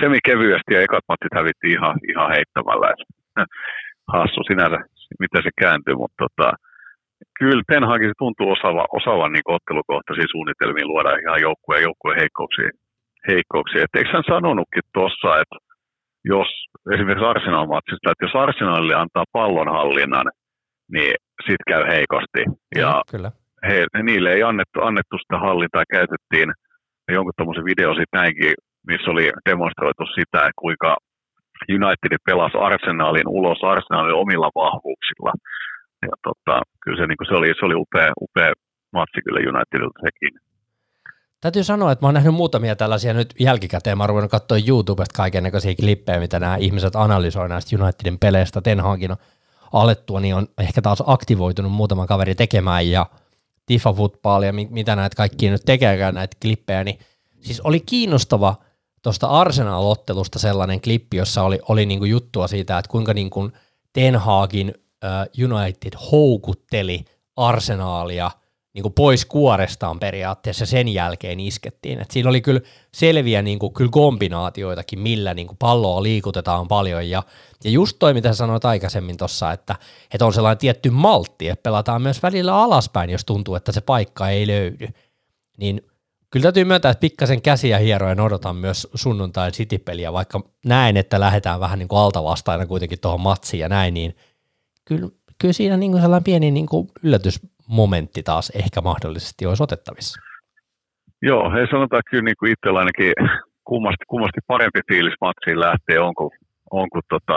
[SPEAKER 2] semi kevyesti ja ekat matsit hävittiin ihan, ihan heittämällä. Että, hassu sinänsä, miten se kääntyy, mutta tota, kyllä Ten Hagin tuntuu osaava, osaavan niin ottelukohtaisia suunnitelmia luoda ihan joukkueen joukkueen heikkouksia. heikkouksia. Et eikö hän sanonutkin tuossa, että jos esimerkiksi Arsenal-matsista, että jos Arsenalille antaa pallonhallinnan, niin sit käy heikosti. Ja
[SPEAKER 1] kyllä.
[SPEAKER 2] He, niille ei annettu, annettu sitä hallintaa, käytettiin jonkun tämmöisen video sitten näinkin, missä oli demonstroitu sitä, kuinka United pelasi Arsenalin ulos Arsenalin omilla vahvuuksilla. Ja tota, kyllä se, niin se, oli, se oli upea, upea matsi kyllä Unitedilta sekin.
[SPEAKER 1] Täytyy sanoa, että mä oon nähnyt muutamia tällaisia nyt jälkikäteen. Mä oon katsoa YouTubesta kaiken näköisiä klippejä, mitä nämä ihmiset analysoivat näistä Unitedin peleistä. Ten Hagin alettua, niin on ehkä taas aktivoitunut muutama kaveri tekemään ja Tifa Football ja mitä näitä kaikki nyt tekeekään näitä klippejä, niin siis oli kiinnostava tuosta Arsenal-ottelusta sellainen klippi, jossa oli, oli niinku juttua siitä, että kuinka niinku Ten Hagin uh, United houkutteli Arsenaalia – niin kuin pois kuorestaan periaatteessa sen jälkeen iskettiin. Et siinä oli kyllä selviä niin kuin, kyllä kombinaatioitakin, millä niin kuin palloa liikutetaan paljon. Ja, ja just toi, mitä sanoit aikaisemmin tuossa, että, että on sellainen tietty maltti, että pelataan myös välillä alaspäin, jos tuntuu, että se paikka ei löydy. Niin kyllä täytyy myöntää, että pikkasen käsiä hieroen odotan myös sunnuntain City-peliä, vaikka näen, että lähdetään vähän niin kuin altavastaina kuitenkin tuohon matsiin ja näin, niin kyllä, kyllä siinä niin kuin sellainen pieni niin kuin yllätys momentti taas ehkä mahdollisesti olisi otettavissa.
[SPEAKER 2] Joo, he sanotaan kyllä niin kuin itsellä ainakin kummasti, kummasti parempi fiilis matsiin lähtee, on kuin, on kuin tota,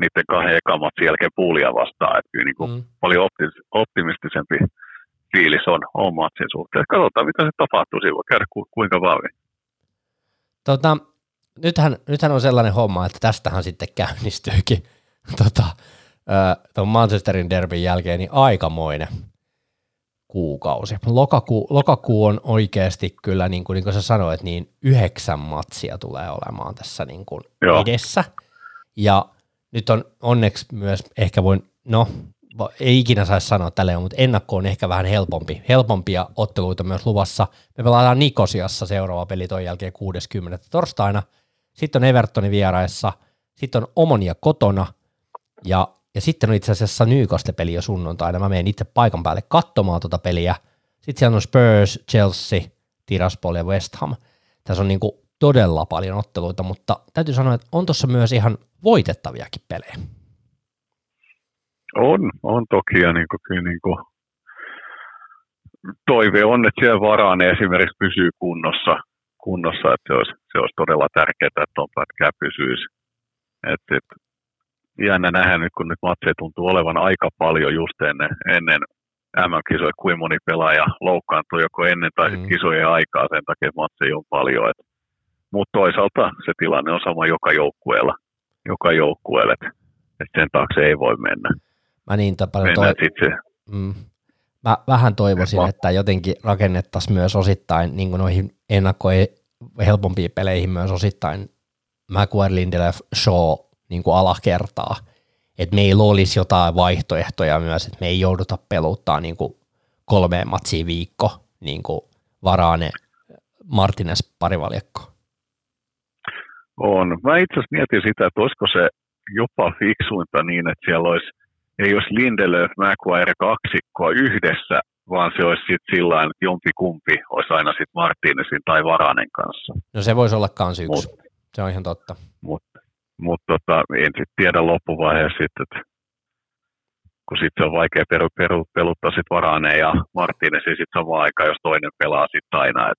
[SPEAKER 2] niiden kahden ekan matsin jälkeen puulia vastaan. Että kyllä niin kuin mm. paljon optimistisempi fiilis on, on matsin suhteen. Katsotaan, mitä se tapahtuu. Siinä voi käydä ku, kuinka vahvin.
[SPEAKER 1] Tota, nythän, nythän on sellainen homma, että tästähän sitten käynnistyykin tota, tuon Manchesterin derbin jälkeen niin aikamoinen kuukausi. Lokakuu, lokakuu on oikeasti kyllä, niin kuin, niin kuin sä sanoit, niin yhdeksän matsia tulee olemaan tässä niin kuin edessä. Ja nyt on onneksi myös, ehkä voin, no ei ikinä saisi sanoa tälleen, mutta ennakko on ehkä vähän helpompi, helpompia otteluita myös luvassa. Me pelataan Nikosiassa seuraava peli ton jälkeen 60. torstaina. Sitten on Evertonin vieraissa, sitten on Omonia kotona ja ja sitten on itse asiassa Newcastle-peli jo sunnuntaina. Mä menen itse paikan päälle katsomaan tuota peliä. Sitten siellä on Spurs, Chelsea, Tiraspol ja West Ham. Tässä on niin kuin todella paljon otteluita, mutta täytyy sanoa, että on tuossa myös ihan voitettaviakin pelejä.
[SPEAKER 2] On, on toki ja niin kuin, kyllä niin kuin toive on, että siellä varaan esimerkiksi pysyy kunnossa, kunnossa että se olisi, se olisi todella tärkeää, että tuon pätkää pysyisi. että et, jännä nähdä nyt, kun nyt matseja tuntuu olevan aika paljon just ennen, ennen MM-kisoja, kuin moni pelaaja loukkaantui joko ennen tai mm. kisojen aikaa sen takia, että matseja on paljon. Mutta toisaalta se tilanne on sama joka joukkueella, joka joukkueelle, että et sen taakse ei voi mennä.
[SPEAKER 1] Mä niin paljon toi...
[SPEAKER 2] se...
[SPEAKER 1] mm. Mä vähän toivoisin, että jotenkin rakennettaisiin myös osittain niin noihin ennakko helpompiin peleihin myös osittain Maguire, Lindelöf, Shaw niin kuin alakertaa, että meillä olisi jotain vaihtoehtoja myös, että me ei jouduta peluttaa niin kuin kolmeen matsiin viikko niin kuin varaane Martinez parivaljakko.
[SPEAKER 2] On. Mä itse asiassa mietin sitä, että olisiko se jopa fiksuinta niin, että siellä olisi, ei olisi Lindelöf, Maguire kaksikkoa yhdessä, vaan se olisi sitten sillä että jompi kumpi olisi aina sitten Martinezin tai Varanen kanssa.
[SPEAKER 1] No se voisi olla kans yksi. Mut, se on ihan totta.
[SPEAKER 2] Mutta mutta tota, en sitten tiedä loppuvaiheessa sitten, että kun sitten on vaikea peru, peru, peluttaa sit Varane ja Martinez sitten samaan aikaan, jos toinen pelaa sitten aina. Et.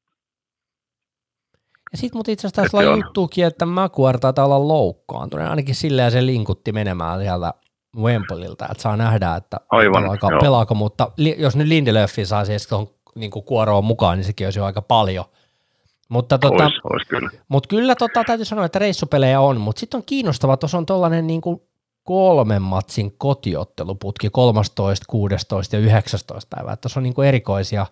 [SPEAKER 1] Ja sitten mut itse asiassa tässä juttuukin, että Maguire taitaa olla loukkaantunut, ainakin silleen se linkutti menemään sieltä Wembleyiltä, että saa nähdä, että Aivan, pelaako, pelaako, mutta li, jos nyt Lindelöfin saa siis tuohon niin kuoroon mukaan, niin sekin olisi jo aika paljon – mutta tota,
[SPEAKER 2] ois, ois kyllä.
[SPEAKER 1] Mut kyllä tota, täytyy sanoa, että reissupelejä on, mutta sitten on kiinnostava, tuossa on tuollainen niin kolmen matsin kotiotteluputki 13, 16 ja 19 päivää. Tuossa on niin kuin erikoisia,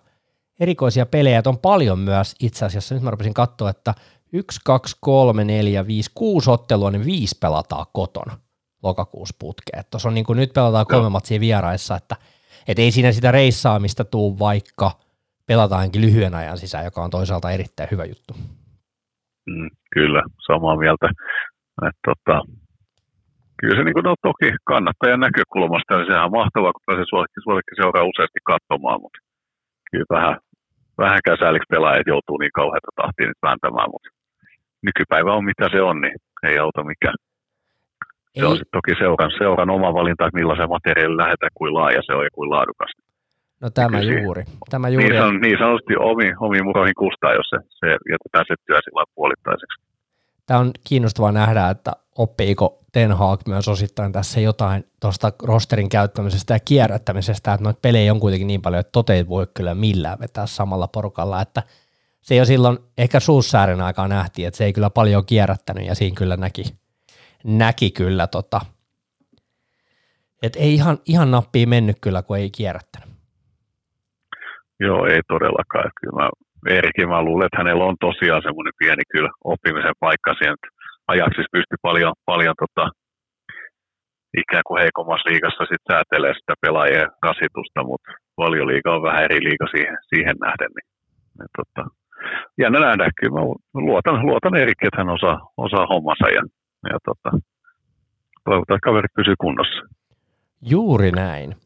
[SPEAKER 1] erikoisia pelejä, on paljon myös itse asiassa. Nyt mä rupesin katsoa, että 1, 2, 3, 4, 5, 6 ottelua, niin viisi pelataan kotona lokakuussa putkeen. Tuossa on niin kuin, nyt pelataan kolme matsia vieraissa, että et ei siinä sitä reissaamista tuu vaikka – pelataankin lyhyen ajan sisään, joka on toisaalta erittäin hyvä juttu.
[SPEAKER 2] Mm, kyllä, samaa mieltä. Et, tota, kyllä se niin kuin, no, toki kannattajan näkökulmasta, niin sehän on mahtavaa, kun pääsee suosikki, seuraa useasti katsomaan, mutta kyllä vähän, vähän käsääliksi pelaajat joutuu niin kauheita tahtia nyt vääntämään, mutta nykypäivä on mitä se on, niin ei auta mikään. Se ei. on sitten toki seuran, seuran oma valinta, että millaisen materiaalin lähetään, kuin laaja se on ja kuin laadukas.
[SPEAKER 1] No tämä Kysi. juuri. Tämä juuri.
[SPEAKER 2] Niin, san, niin sanotusti omi, omiin muroihin kustaa, jos se, se jätetään settyä sillä puolittaiseksi.
[SPEAKER 1] tämä on kiinnostavaa nähdä, että oppiiko Ten Hag myös osittain tässä jotain tuosta rosterin käyttämisestä ja kierrättämisestä, että noita pelejä on kuitenkin niin paljon, että tote voi kyllä millään vetää samalla porukalla, että se jo silloin ehkä suussäärin aikaa nähtiin, että se ei kyllä paljon kierrättänyt ja siinä kyllä näki, näki kyllä tota, että ei ihan, ihan nappiin mennyt kyllä, kun ei kierrättänyt.
[SPEAKER 2] Joo, ei todellakaan. Kyllä mä, Eerikin mä luulen, että hänellä on tosiaan semmoinen pieni kyllä oppimisen paikka siihen, että ajaksissa pystyi paljon, paljon tota, ikään kuin heikommassa liigassa sit säätelee sitä pelaajien rasitusta, mutta paljon liiga on vähän eri liiga siihen, siihen nähden. Niin, niin tota, jännä nähdä, kyllä mä luotan, luotan Erikki, että hän osaa, osaa hommansa ja, ja tota, toivotaan, että kaveri pysyy kunnossa.
[SPEAKER 1] Juuri näin.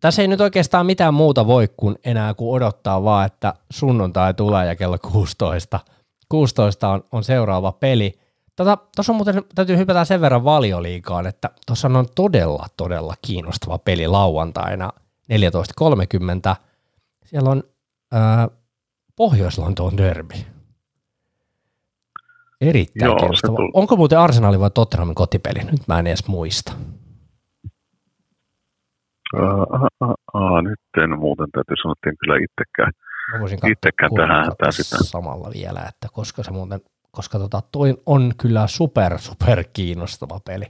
[SPEAKER 1] Tässä ei nyt oikeastaan mitään muuta voi kuin enää kuin odottaa vaan, että sunnuntai tulee ja kello 16, 16 on, on seuraava peli. Tuossa tota, on muuten, täytyy hypätä sen verran valioliikaan, että tuossa on todella, todella kiinnostava peli lauantaina 14.30. Siellä on ää, Pohjois-Lontoon derby. Erittäin Joo, kiinnostava. Onko muuten Arsenali vai Tottenhamin kotipeli? Nyt mä en edes muista.
[SPEAKER 2] Uh, uh, uh, nyt en muuten täytyy sanoa, että en kyllä itsekään, itsekään tähän, sitä.
[SPEAKER 1] samalla vielä, että koska se muuten, koska tota, toi on kyllä super, super kiinnostava peli.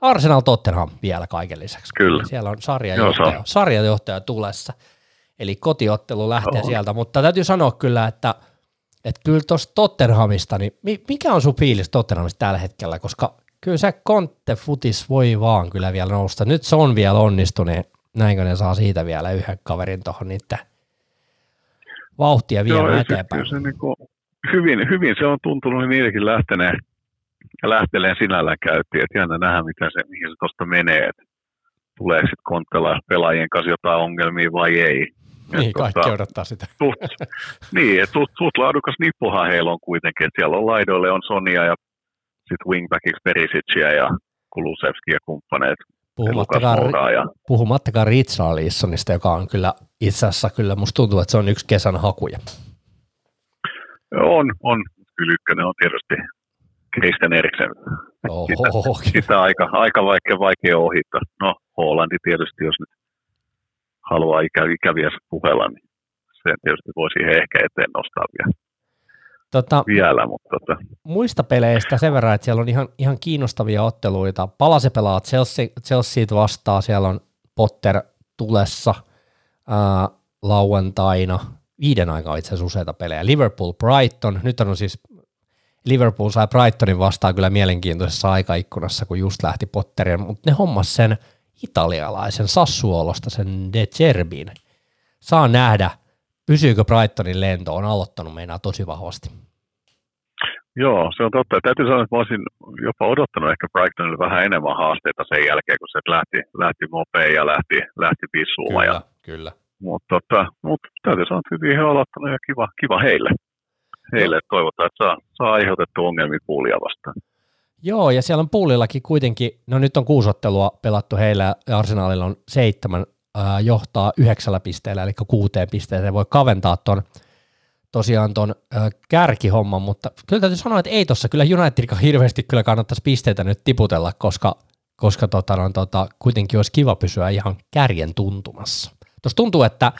[SPEAKER 1] Arsenal Tottenham vielä kaiken lisäksi.
[SPEAKER 2] Kyllä.
[SPEAKER 1] Siellä on sarjajohtaja, Joo, sarjajohtaja tulessa. Eli kotiottelu lähtee Oho. sieltä, mutta täytyy sanoa kyllä, että, että kyllä tuossa Tottenhamista, niin mikä on sun fiilis Tottenhamista tällä hetkellä, koska kyllä se Conte futis voi vaan kyllä vielä nousta. Nyt se on vielä onnistunut, näinkö ne saa siitä vielä yhden kaverin tuohon niiden vauhtia vielä eteenpäin.
[SPEAKER 2] Se, niin kuin, hyvin, hyvin se on tuntunut niin niillekin lähteneen ja lähteleen sinällään käyttiin, että jännä nähdä, mitä se, mihin se tuosta menee, että tulee sitten Kontela pelaajien kanssa jotain ongelmia vai ei.
[SPEAKER 1] Niin, et, kaikki tota, odottaa sitä.
[SPEAKER 2] Suht, niin, että suht, suht laadukas nippuhan heillä on kuitenkin, että siellä on laidoille on Sonia ja sitten wingbackiksi Perisicia ja Kulusevski ja kumppaneet.
[SPEAKER 1] Puhumattakaan, ja... puhumattakaan Richarlisonista, joka on kyllä itse asiassa kyllä, musta tuntuu, että se on yksi kesän hakuja.
[SPEAKER 2] On, on. Kyllä ykkönen on tietysti Christian Eriksen. Sitä, sitä, aika, aika vaikea, vaikea ohittaa. No, Hollandi tietysti, jos nyt haluaa ikä, ikäviä puhella, niin sen tietysti voisi ehkä eteen nostaa vielä. Tota, vielä, mutta tota.
[SPEAKER 1] Muista peleistä sen verran, että siellä on ihan, ihan kiinnostavia otteluita. Palase pelaa Chelsea, Chelsea vastaa, siellä on Potter tulessa ää, lauantaina. Viiden aikaa itse asiassa useita pelejä. Liverpool, Brighton, nyt on siis Liverpool sai Brightonin vastaan kyllä mielenkiintoisessa aikaikkunassa, kun just lähti Potterin, mutta ne hommas sen italialaisen Sassuolosta, sen De Cerbin. Saa nähdä, pysyykö Brightonin lento, on aloittanut meinaa tosi vahvasti.
[SPEAKER 2] Joo, se on totta. Täytyy sanoa, että mä olisin jopa odottanut ehkä Brightonille vähän enemmän haasteita sen jälkeen, kun se lähti, lähti mopeen ja lähti, lähti.
[SPEAKER 1] Kyllä,
[SPEAKER 2] ja,
[SPEAKER 1] kyllä.
[SPEAKER 2] Mutta tota, mut täytyy sanoa, että hyvin he aloittanut ja kiva, kiva heille. Heille toivotaan, että saa, saa aiheutettu ongelmia puulia vastaan.
[SPEAKER 1] Joo, ja siellä on puulillakin kuitenkin, no nyt on kuusottelua pelattu heillä ja Arsenalilla on seitsemän, äh, johtaa yhdeksällä pisteellä, eli kuuteen pisteeseen voi kaventaa ton tosiaan ton äh, kärkihomman, mutta kyllä täytyy sanoa, että ei tuossa kyllä Unitedika hirveästi kyllä kannattaisi pisteitä nyt tiputella, koska, koska tota, no, tota, kuitenkin olisi kiva pysyä ihan kärjen tuntumassa. Tuossa tuntuu, että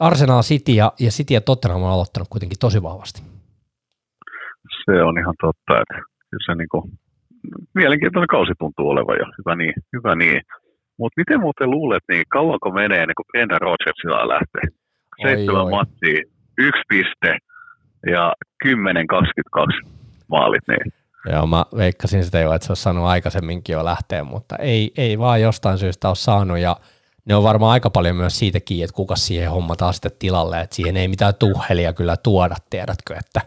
[SPEAKER 1] Arsenal City ja, ja City ja Tottenham on aloittanut kuitenkin tosi vahvasti.
[SPEAKER 2] Se on ihan totta, että se niin kuin, mielenkiintoinen kausi tuntuu olevan jo, hyvä niin. Hyvä niin. Mutta miten muuten luulet, niin kauanko menee ennen kuin Brendan Rodgersilla lähtee? Seitsemän matsia, yksi piste ja 10-22 maalit. Niin.
[SPEAKER 1] Joo, mä veikkasin sitä jo, että se olisi saanut aikaisemminkin jo lähteä, mutta ei, ei vaan jostain syystä ole saanut ja ne on varmaan aika paljon myös siitäkin, että kuka siihen hommataan sitten tilalle, että siihen ei mitään tuhhelia kyllä tuoda, tiedätkö, että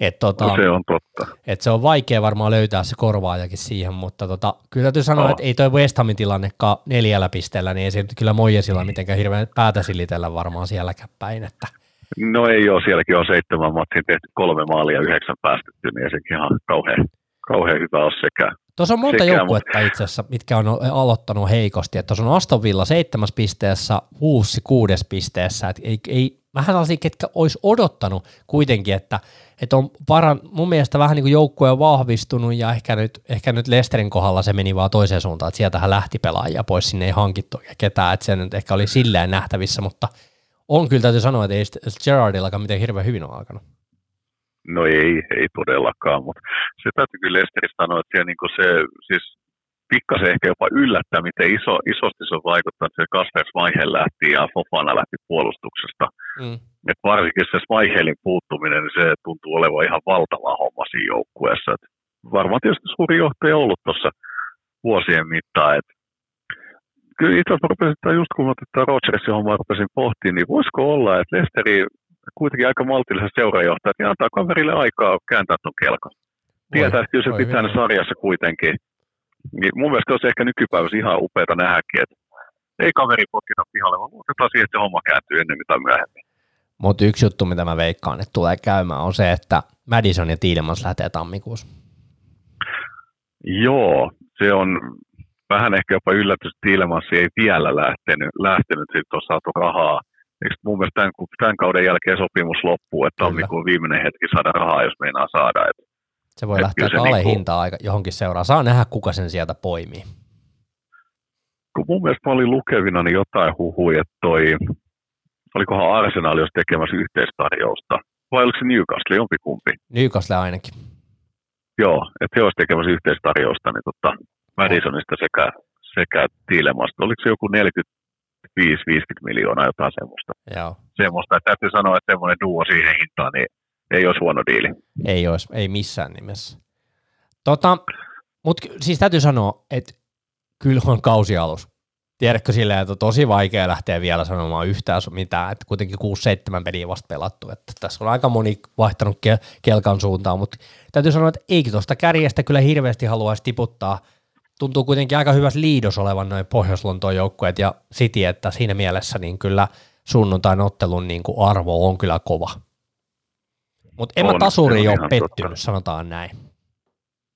[SPEAKER 1] et tota,
[SPEAKER 2] no se on totta.
[SPEAKER 1] Et se on vaikea varmaan löytää se korvaajakin siihen, mutta tota, kyllä täytyy sanoa, no. että ei toi West Hamin tilannekaan neljällä pisteellä, niin ei se nyt kyllä Mojesilla mitenkään hirveän päätä silitellä varmaan sielläkään päin. Että.
[SPEAKER 2] No ei ole, sielläkin on seitsemän matsin tehty kolme maalia yhdeksän päästetty, niin sekin ihan kauhean, kauhean hyvä ole sekään.
[SPEAKER 1] Tuossa on monta joukkuetta itse asiassa, mitkä on aloittanut heikosti. Että tuossa on Aston Villa seitsemäs pisteessä, Huussi kuudes pisteessä. Et ei, ei, vähän sellaisia, ketkä olisi odottanut kuitenkin, että, että on paran, mun mielestä vähän niin kuin joukkue on vahvistunut ja ehkä nyt, ehkä nyt Lesterin kohdalla se meni vaan toiseen suuntaan, että sieltähän lähti pelaajia pois, sinne ei hankittu ketään, että se nyt ehkä oli silleen nähtävissä, mutta on kyllä täytyy sanoa, että ei Gerardillakaan miten hirveän hyvin on alkanut.
[SPEAKER 2] No ei, ei todellakaan, mutta se täytyy kyllä Lesteristä sanoa, että niin se, siis pikkasen ehkä jopa yllättää, miten iso, isosti se on vaikuttanut, että Kasper Smaichel lähti ja Fofana lähti puolustuksesta. Mm. Et varsinkin se Smaichelin puuttuminen, niin se tuntuu olevan ihan valtava homma siinä joukkueessa. Et varmaan tietysti suuri johtaja ollut tuossa vuosien mittaan. Et kyllä itse asiassa rupesin, just kun mä tätä Rodgersin hommaa rupesin pohtimaan, niin voisiko olla, että Lesteri kuitenkin aika maltilliset seurajohtajat, niin antaa kaverille aikaa kääntää tuon kelkan. Tietää, että kyllä se pitää sarjassa kuitenkin. Niin mun mielestä olisi ehkä nykypäivässä ihan upeata nähdäkin, että ei kaveri potkita pihalle, vaan luotetaan siihen, että se homma kääntyy ennen mitä myöhemmin.
[SPEAKER 1] Mutta yksi juttu, mitä mä veikkaan, että tulee käymään, on se, että Madison ja Tiilemans lähtee tammikuussa.
[SPEAKER 2] Joo, se on vähän ehkä jopa yllätys, että Tiilemans ei vielä lähtenyt, lähtenyt sitten on saatu rahaa Eikö mun mielestä tämän, tämän kauden jälkeen sopimus loppuu, että tammikuun viimeinen hetki saada rahaa, jos meinaa saada. Että,
[SPEAKER 1] se voi lähteä se alle niin hintaa aika johonkin seuraa. Saa nähdä, kuka sen sieltä poimii.
[SPEAKER 2] Kun mun mielestä mä olin lukevina, niin jotain huhui, että toi, olikohan Arsenal jos tekemässä yhteistarjousta, vai oliko se Newcastle, jompikumpi?
[SPEAKER 1] Newcastle ainakin.
[SPEAKER 2] Joo, että he olisivat tekemässä yhteistarjousta niin tota, Madisonista sekä, sekä Tiilemasta. Oliko se joku 40 5-50 miljoonaa, jotain semmoista.
[SPEAKER 1] Joo.
[SPEAKER 2] Semmoista, että täytyy sanoa, että semmoinen duo siihen hintaan, niin ei olisi huono diili.
[SPEAKER 1] Ei olisi, ei missään nimessä. Tota, mutta siis täytyy sanoa, että kyllä on kausialus. Tiedätkö silleen, että on tosi vaikea lähteä vielä sanomaan yhtään mitään, että kuitenkin 6-7 peliä vasta pelattu, että tässä on aika moni vaihtanut kelkan suuntaan, mutta täytyy sanoa, että eikin tuosta kärjestä kyllä hirveästi haluaisi tiputtaa – tuntuu kuitenkin aika hyvässä liidos olevan noin Pohjois-Lontoon joukkueet ja City, että siinä mielessä niin kyllä sunnuntain ottelun niin kuin arvo on kyllä kova. Mutta en mä tasuri ole pettynyt, totta. sanotaan näin.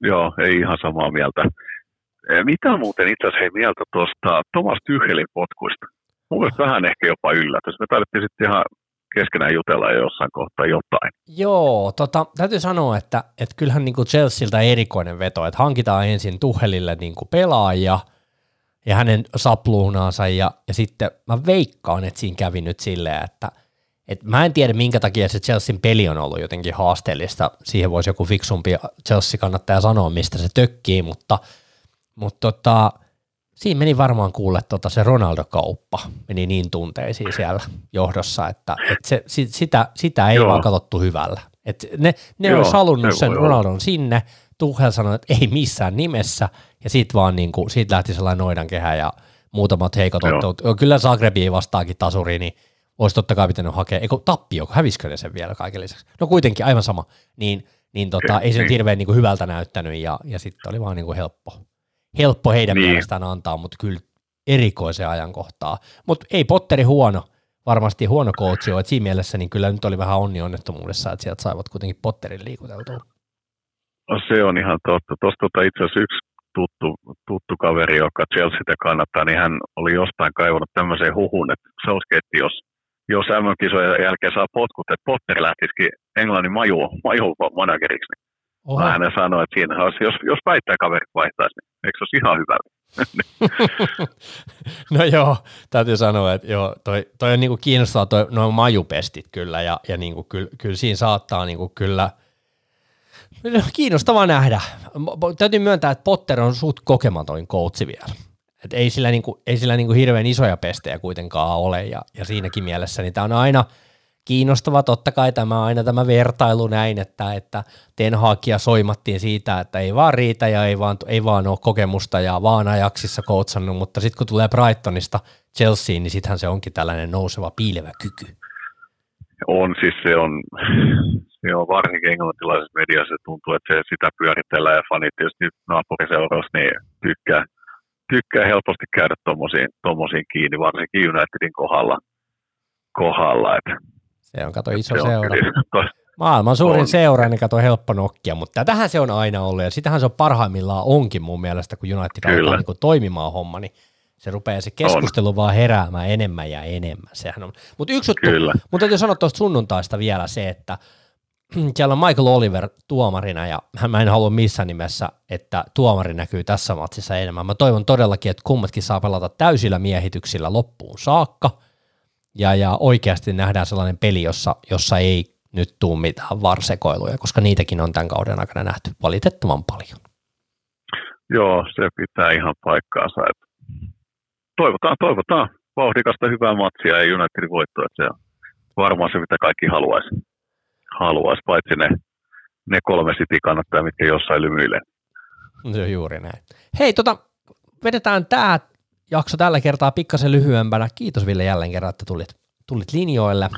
[SPEAKER 2] Joo, ei ihan samaa mieltä. Eh, mitä muuten itse asiassa hei mieltä tuosta Thomas Tychelin potkuista? Mun mielestä vähän ehkä jopa yllätys. Me taidettiin sitten ihan keskenään jutella jo jossain kohtaa jotain.
[SPEAKER 1] Joo, tota, täytyy sanoa, että, että kyllähän niin kuin Chelsealtä erikoinen veto, että hankitaan ensin Tuhelille niin kuin pelaaja ja hänen sapluunaansa ja, ja sitten mä veikkaan, että siinä kävi nyt silleen, että et mä en tiedä, minkä takia se Chelsean peli on ollut jotenkin haasteellista. Siihen voisi joku fiksumpi Chelsea kannattaja sanoa, mistä se tökkii, mutta, mutta tota, siinä meni varmaan kuulle tota, se Ronaldo-kauppa, meni niin tunteisiin siellä johdossa, että, että se, sitä, sitä ei Joo. vaan katsottu hyvällä. Et ne ne Joo, olisi halunnut sen Ronaldon olla. sinne, Tuhel sanoi, että ei missään nimessä, ja siitä vaan niin kuin, siitä lähti sellainen noidankehä ja muutamat heikot ottelut. Kyllä Zagrebi vastaakin tasuri, niin olisi totta kai pitänyt hakea, eikö tappio, hävisikö ne sen vielä kaiken lisäksi? No kuitenkin aivan sama, niin, niin tota, ei se nyt hirveän niin kuin hyvältä näyttänyt, ja, ja sitten oli vaan niin kuin helppo, helppo heidän niin. mielestään antaa, mutta kyllä erikoisen ajankohtaa. Mutta ei Potteri huono, varmasti huono coachi on, että siinä mielessä niin kyllä nyt oli vähän onni onnettomuudessa, että sieltä saivat kuitenkin Potterin liikuteltua.
[SPEAKER 2] No se on ihan totta. Tuosta tota itse asiassa yksi tuttu, tuttu kaveri, joka Chelsea kannattaa, niin hän oli jostain kaivannut tämmöiseen huhun, että Southgate, jos, jos MM-kisojen jälkeen saa potkut, että Potter lähtisikin Englannin maju, maju manageriksi, niin Oho. Hän sanoi, että siinä olisi, jos, jos väittää kaverit vaihtaisi, niin eikö se olisi ihan hyvä?
[SPEAKER 1] no joo, täytyy sanoa, että joo, toi, toi on niinku kiinnostaa toi, noin majupestit kyllä, ja, ja niinku, kyllä, kyllä siinä saattaa niinku kyllä, kiinnostava nähdä. Täytyy myöntää, että Potter on suht kokematon coachi vielä. Et ei sillä, niinku, ei sillä niinku hirveän isoja pestejä kuitenkaan ole, ja, ja siinäkin mielessä niin tämä on aina – kiinnostava totta kai tämä aina tämä vertailu näin, että, että Ten Hagia soimattiin siitä, että ei vaan riitä ja ei vaan, ei vaan ole kokemusta ja vaan ajaksissa kootsannut, mutta sitten kun tulee Brightonista Chelseain, niin sittenhän se onkin tällainen nouseva piilevä kyky.
[SPEAKER 2] On, siis se on, se on varsinkin englantilaisessa mediassa se tuntuu, että se sitä pyöritellään ja fanit tietysti nyt naapuriseuroissa niin tykkää, tykkää helposti käydä tuommoisiin kiinni, varsinkin Unitedin kohdalla. kohdalla että
[SPEAKER 1] se on, kato, iso se seura.
[SPEAKER 2] On
[SPEAKER 1] Maailman suurin on. seura, niin kato helppo nokkia, mutta tähän se on aina ollut, ja sitähän se on parhaimmillaan onkin mun mielestä, kun United alkaa niin toimimaan homma, niin se rupeaa se keskustelu on. vaan heräämään enemmän ja enemmän. Sehän on. Mutta yksi juttu, mutta täytyy sanoa tuosta sunnuntaista vielä se, että siellä on Michael Oliver tuomarina ja mä en halua missään nimessä, että tuomari näkyy tässä matsissa enemmän. Mä toivon todellakin, että kummatkin saa pelata täysillä miehityksillä loppuun saakka ja, ja oikeasti nähdään sellainen peli, jossa, jossa ei nyt tuu mitään varsekoiluja, koska niitäkin on tämän kauden aikana nähty valitettavan paljon.
[SPEAKER 2] Joo, se pitää ihan paikkaansa. Että toivotaan, toivotaan vauhdikasta hyvää matsia ja Unitedin voittoa. Se on varmaan se, mitä kaikki haluaisi haluaisi, paitsi ne, ne kolme City kannattaa, mitkä jossain lymyilee.
[SPEAKER 1] On juuri näin. Hei, tota, vedetään tämä jakso tällä kertaa pikkasen lyhyempänä. Kiitos Ville jälleen kerran, että tulit, tulit linjoille.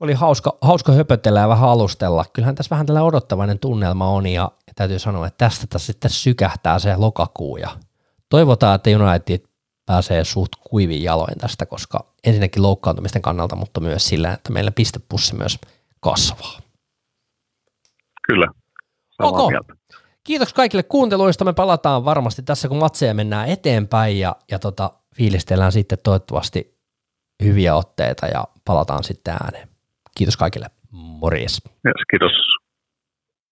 [SPEAKER 1] Oli hauska, hauska höpötellä ja vähän alustella. Kyllähän tässä vähän tällä odottavainen tunnelma on ja, ja täytyy sanoa, että tästä tässä sitten sykähtää se lokakuu ja toivotaan, että United pääsee suht kuivin jaloin tästä, koska ensinnäkin loukkaantumisten kannalta, mutta myös sillä, että meillä pistepussi myös kasvaa.
[SPEAKER 2] Kyllä.
[SPEAKER 1] Okay. Kiitos kaikille kuunteluista. Me palataan varmasti tässä, kun matseja mennään eteenpäin ja, ja tota, fiilistellään sitten toivottavasti hyviä otteita ja palataan sitten ääneen. Kiitos kaikille. Morjes.
[SPEAKER 2] Yes, kiitos.